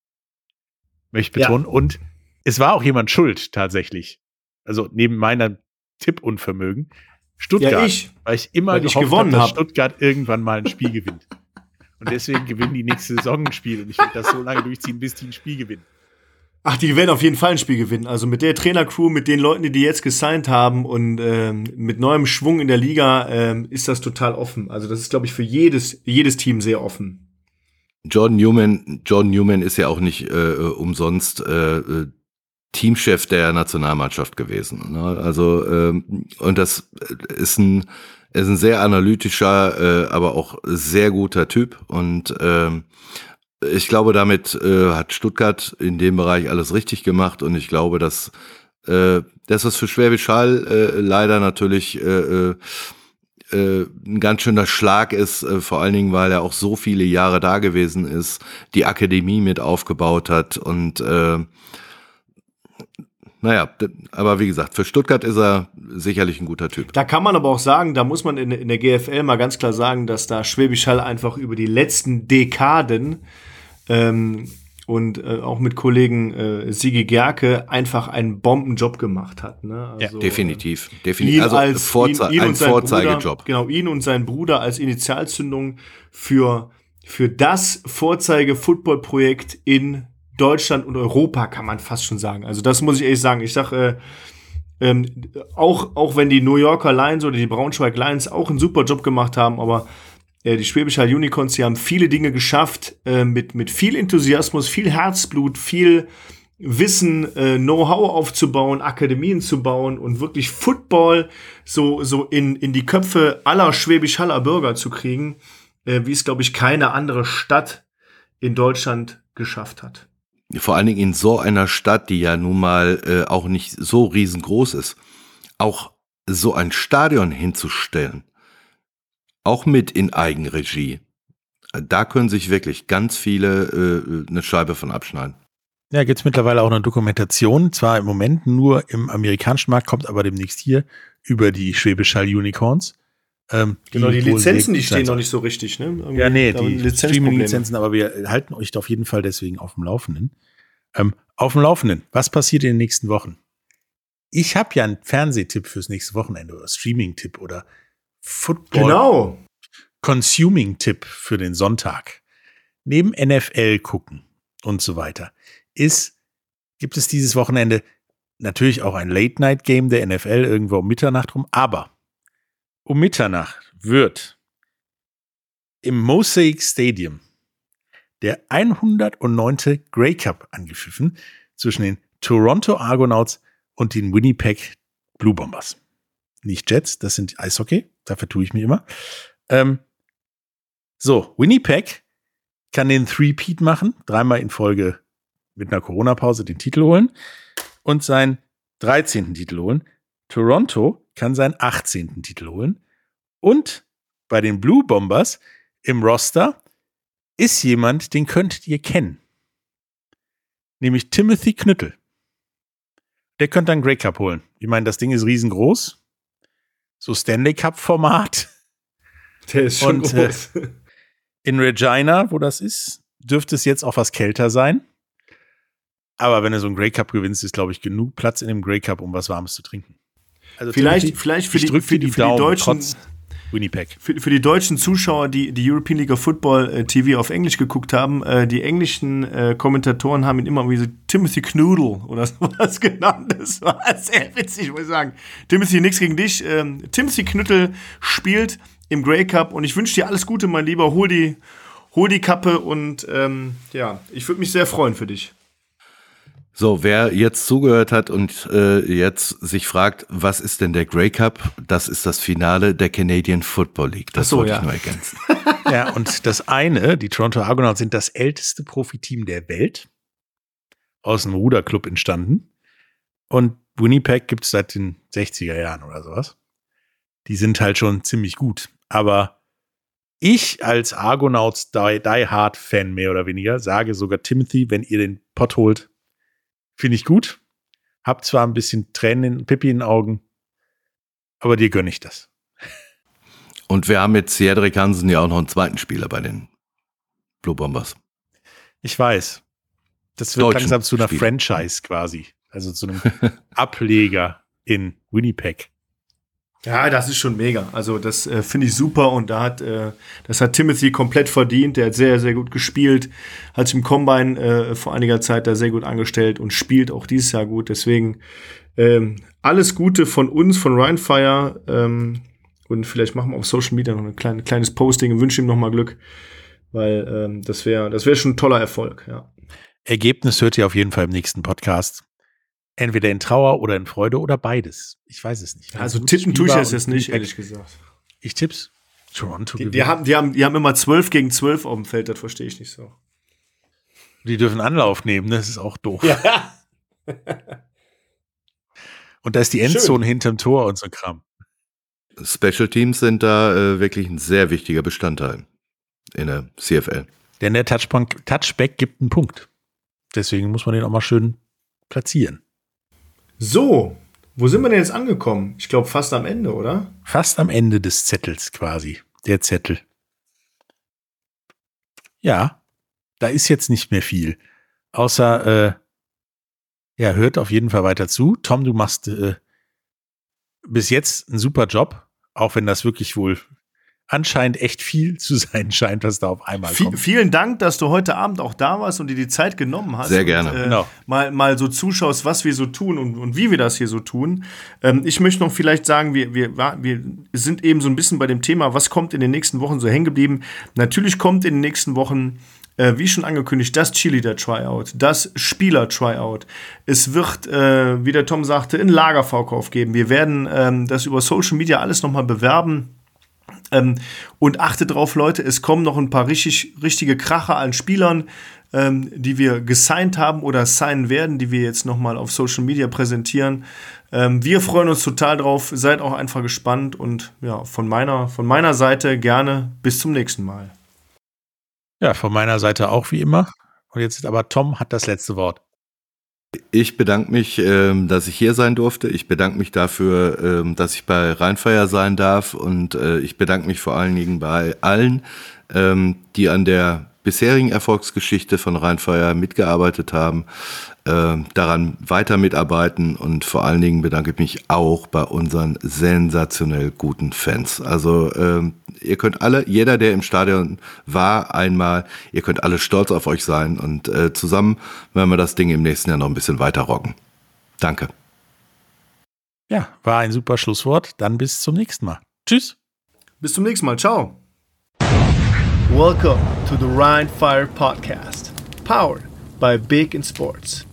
Möchte ich betonen. Ja. Und es war auch jemand schuld, tatsächlich. Also neben meiner Tippunvermögen. Stuttgart, ja, ich, weil ich immer weil gehofft habe, dass hab. Stuttgart irgendwann mal ein Spiel gewinnt. Und deswegen gewinnen die nächste Saison ein Spiel. Und ich will das so lange durchziehen, bis die ein Spiel gewinnen. Ach, die werden auf jeden Fall ein Spiel gewinnen. Also mit der Trainercrew, mit den Leuten, die die jetzt gesigned haben und ähm, mit neuem Schwung in der Liga ähm, ist das total offen. Also das ist, glaube ich, für jedes, jedes Team sehr offen. Jordan Newman, Jordan Newman ist ja auch nicht äh, umsonst äh, äh Teamchef der Nationalmannschaft gewesen. Ne? Also ähm, und das ist ein ist ein sehr analytischer, äh, aber auch sehr guter Typ und ähm, ich glaube, damit äh, hat Stuttgart in dem Bereich alles richtig gemacht und ich glaube, dass, äh, dass das für Schwäbisch Hall äh, leider natürlich äh, äh, äh, ein ganz schöner Schlag ist, äh, vor allen Dingen, weil er auch so viele Jahre da gewesen ist, die Akademie mit aufgebaut hat und äh, naja, aber wie gesagt, für Stuttgart ist er sicherlich ein guter Typ. Da kann man aber auch sagen, da muss man in, in der GFL mal ganz klar sagen, dass da Schwäbisch Hall einfach über die letzten Dekaden ähm, und äh, auch mit Kollegen äh, Sigi Gerke einfach einen Bombenjob gemacht hat. Ne? Also, ja, definitiv. definitiv. Also als, Vorze ihn, ihn ein Vorzeigejob. genau, ihn und sein Bruder als Initialzündung für, für das Vorzeige-Football-Projekt in Deutschland und Europa, kann man fast schon sagen. Also das muss ich ehrlich sagen. Ich sage, äh, ähm, auch, auch wenn die New Yorker Lions oder die Braunschweig Lions auch einen super Job gemacht haben, aber äh, die Schwäbische Hall Unicorns, die haben viele Dinge geschafft, äh, mit, mit viel Enthusiasmus, viel Herzblut, viel Wissen, äh, Know-how aufzubauen, Akademien zu bauen und wirklich Football so, so in, in die Köpfe aller Schwäbisch Haller Bürger zu kriegen, äh, wie es, glaube ich, keine andere Stadt in Deutschland geschafft hat. Vor allen Dingen in so einer Stadt, die ja nun mal äh, auch nicht so riesengroß ist, auch so ein Stadion hinzustellen, auch mit in Eigenregie. Da können sich wirklich ganz viele äh, eine Scheibe von abschneiden. Ja, gibt es mittlerweile auch eine Dokumentation, zwar im Moment nur im amerikanischen Markt, kommt aber demnächst hier über die Schwäbisch Hall Unicorns. Ähm, genau, die, die Lizenzen, die stehen noch nicht so richtig, ne? Irgendwie ja, nee, die Streaming-Lizenzen, aber wir halten euch da auf jeden Fall deswegen auf dem Laufenden. Ähm, auf dem Laufenden, was passiert in den nächsten Wochen? Ich habe ja einen Fernsehtipp fürs nächste Wochenende oder Streaming-Tipp oder Football. Genau. Consuming-Tipp für den Sonntag. Neben NFL gucken und so weiter ist, gibt es dieses Wochenende natürlich auch ein Late-Night-Game der NFL irgendwo um Mitternacht rum, aber um Mitternacht wird im Mosaic Stadium der 109. Grey Cup angepfiffen zwischen den Toronto Argonauts und den Winnipeg Blue Bombers. Nicht Jets, das sind Eishockey, dafür tue ich mir immer. Ähm, so, Winnipeg kann den Three-Peat machen, dreimal in Folge mit einer Corona-Pause den Titel holen und seinen 13. Titel holen. Toronto kann seinen 18. Titel holen. Und bei den Blue Bombers im Roster ist jemand, den könntet ihr kennen. Nämlich Timothy Knüttel. Der könnte dann Grey Cup holen. Ich meine, das Ding ist riesengroß. So Stanley Cup-Format. Der ist schon Und, äh, groß. Äh, in Regina, wo das ist, dürfte es jetzt auch was kälter sein. Aber wenn du so einen Grey Cup gewinnst, ist, glaube ich, genug Platz in dem Grey Cup, um was Warmes zu trinken. Also vielleicht, vielleicht für die, für die, für die Deutschen, Winnipeg. Für, für, die deutschen Zuschauer, die die European League of Football äh, TV auf Englisch geguckt haben, äh, die englischen äh, Kommentatoren haben ihn immer wie so Timothy Knoodle oder sowas genannt. Das war sehr witzig, muss ich sagen. Timothy, nichts gegen dich. Ähm, Timothy Knüttel spielt im Grey Cup und ich wünsche dir alles Gute, mein Lieber. Hol die, hol die Kappe und ähm, ja, ich würde mich sehr freuen für dich. So, wer jetzt zugehört hat und äh, jetzt sich fragt, was ist denn der Grey Cup? Das ist das Finale der Canadian Football League. Das so, wollte ja. ich nur ergänzen. ja, und das eine, die Toronto Argonauts sind das älteste Profiteam der Welt. Aus einem Ruderclub entstanden. Und Winnipeg gibt es seit den 60er Jahren oder sowas. Die sind halt schon ziemlich gut. Aber ich als Argonauts Die, Die Hard Fan mehr oder weniger sage sogar Timothy, wenn ihr den Pott holt, Finde ich gut. Hab zwar ein bisschen Tränen in Pippi in den Augen, aber dir gönne ich das. Und wir haben mit Cedric Hansen ja auch noch einen zweiten Spieler bei den Blue Bombers. Ich weiß. Das wird Deutschen langsam zu einer Spieler. Franchise quasi. Also zu einem Ableger in Winnipeg. Ja, das ist schon mega. Also das äh, finde ich super und da hat äh, das hat Timothy komplett verdient. Der hat sehr sehr gut gespielt, hat sich im Combine äh, vor einiger Zeit da sehr gut angestellt und spielt auch dieses Jahr gut. Deswegen ähm, alles Gute von uns, von Rheinfire ähm, und vielleicht machen wir auf Social Media noch ein kleine, kleines Posting und wünsche ihm nochmal Glück, weil ähm, das wäre das wäre schon ein toller Erfolg. Ja. Ergebnis hört ihr auf jeden Fall im nächsten Podcast. Entweder in Trauer oder in Freude oder beides. Ich weiß es nicht. Also tippen tue ich es jetzt nicht, ehrlich gesagt. Ich tipp's. Toronto. Die, die, haben, die, haben, die haben immer 12 gegen 12 auf dem Feld, das verstehe ich nicht so. Die dürfen Anlauf nehmen, das ist auch doof. Ja. und da ist die Endzone Schön. hinterm Tor und so Kram. Special Teams sind da äh, wirklich ein sehr wichtiger Bestandteil in der CFL. Denn der Touchback gibt einen Punkt. Deswegen muss man den auch mal schön platzieren. So, wo sind wir denn jetzt angekommen? Ich glaube fast am Ende, oder? Fast am Ende des Zettels quasi. Der Zettel. Ja, da ist jetzt nicht mehr viel. Außer, äh, ja, hört auf jeden Fall weiter zu. Tom, du machst äh, bis jetzt einen super Job, auch wenn das wirklich wohl anscheinend echt viel zu sein scheint, was da auf einmal kommt. Vielen Dank, dass du heute Abend auch da warst und dir die Zeit genommen hast. Sehr gerne. Und, äh, genau. mal, mal so zuschaust, was wir so tun und, und wie wir das hier so tun. Ähm, ich möchte noch vielleicht sagen, wir, wir, wir sind eben so ein bisschen bei dem Thema, was kommt in den nächsten Wochen so hängen geblieben. Natürlich kommt in den nächsten Wochen äh, wie schon angekündigt, das Cheerleader-Tryout, das Spieler-Tryout. Es wird, äh, wie der Tom sagte, einen Lagerverkauf geben. Wir werden ähm, das über Social Media alles nochmal bewerben. Ähm, und achtet drauf, Leute, es kommen noch ein paar richtig, richtige Kracher an Spielern, ähm, die wir gesigned haben oder signen werden, die wir jetzt nochmal auf Social Media präsentieren. Ähm, wir freuen uns total drauf. Seid auch einfach gespannt und ja, von meiner, von meiner Seite gerne bis zum nächsten Mal. Ja, von meiner Seite auch wie immer. Und jetzt aber Tom hat das letzte Wort. Ich bedanke mich, ähm, dass ich hier sein durfte. Ich bedanke mich dafür, ähm, dass ich bei Rheinfeier sein darf. Und äh, ich bedanke mich vor allen Dingen bei allen, ähm, die an der bisherigen Erfolgsgeschichte von Rheinfeier mitgearbeitet haben, äh, daran weiter mitarbeiten und vor allen Dingen bedanke ich mich auch bei unseren sensationell guten Fans. Also äh, ihr könnt alle, jeder, der im Stadion war einmal, ihr könnt alle stolz auf euch sein und äh, zusammen werden wir das Ding im nächsten Jahr noch ein bisschen weiter rocken. Danke. Ja, war ein super Schlusswort. Dann bis zum nächsten Mal. Tschüss. Bis zum nächsten Mal. Ciao. Welcome to the Rhine Fire Podcast, powered by Big in Sports.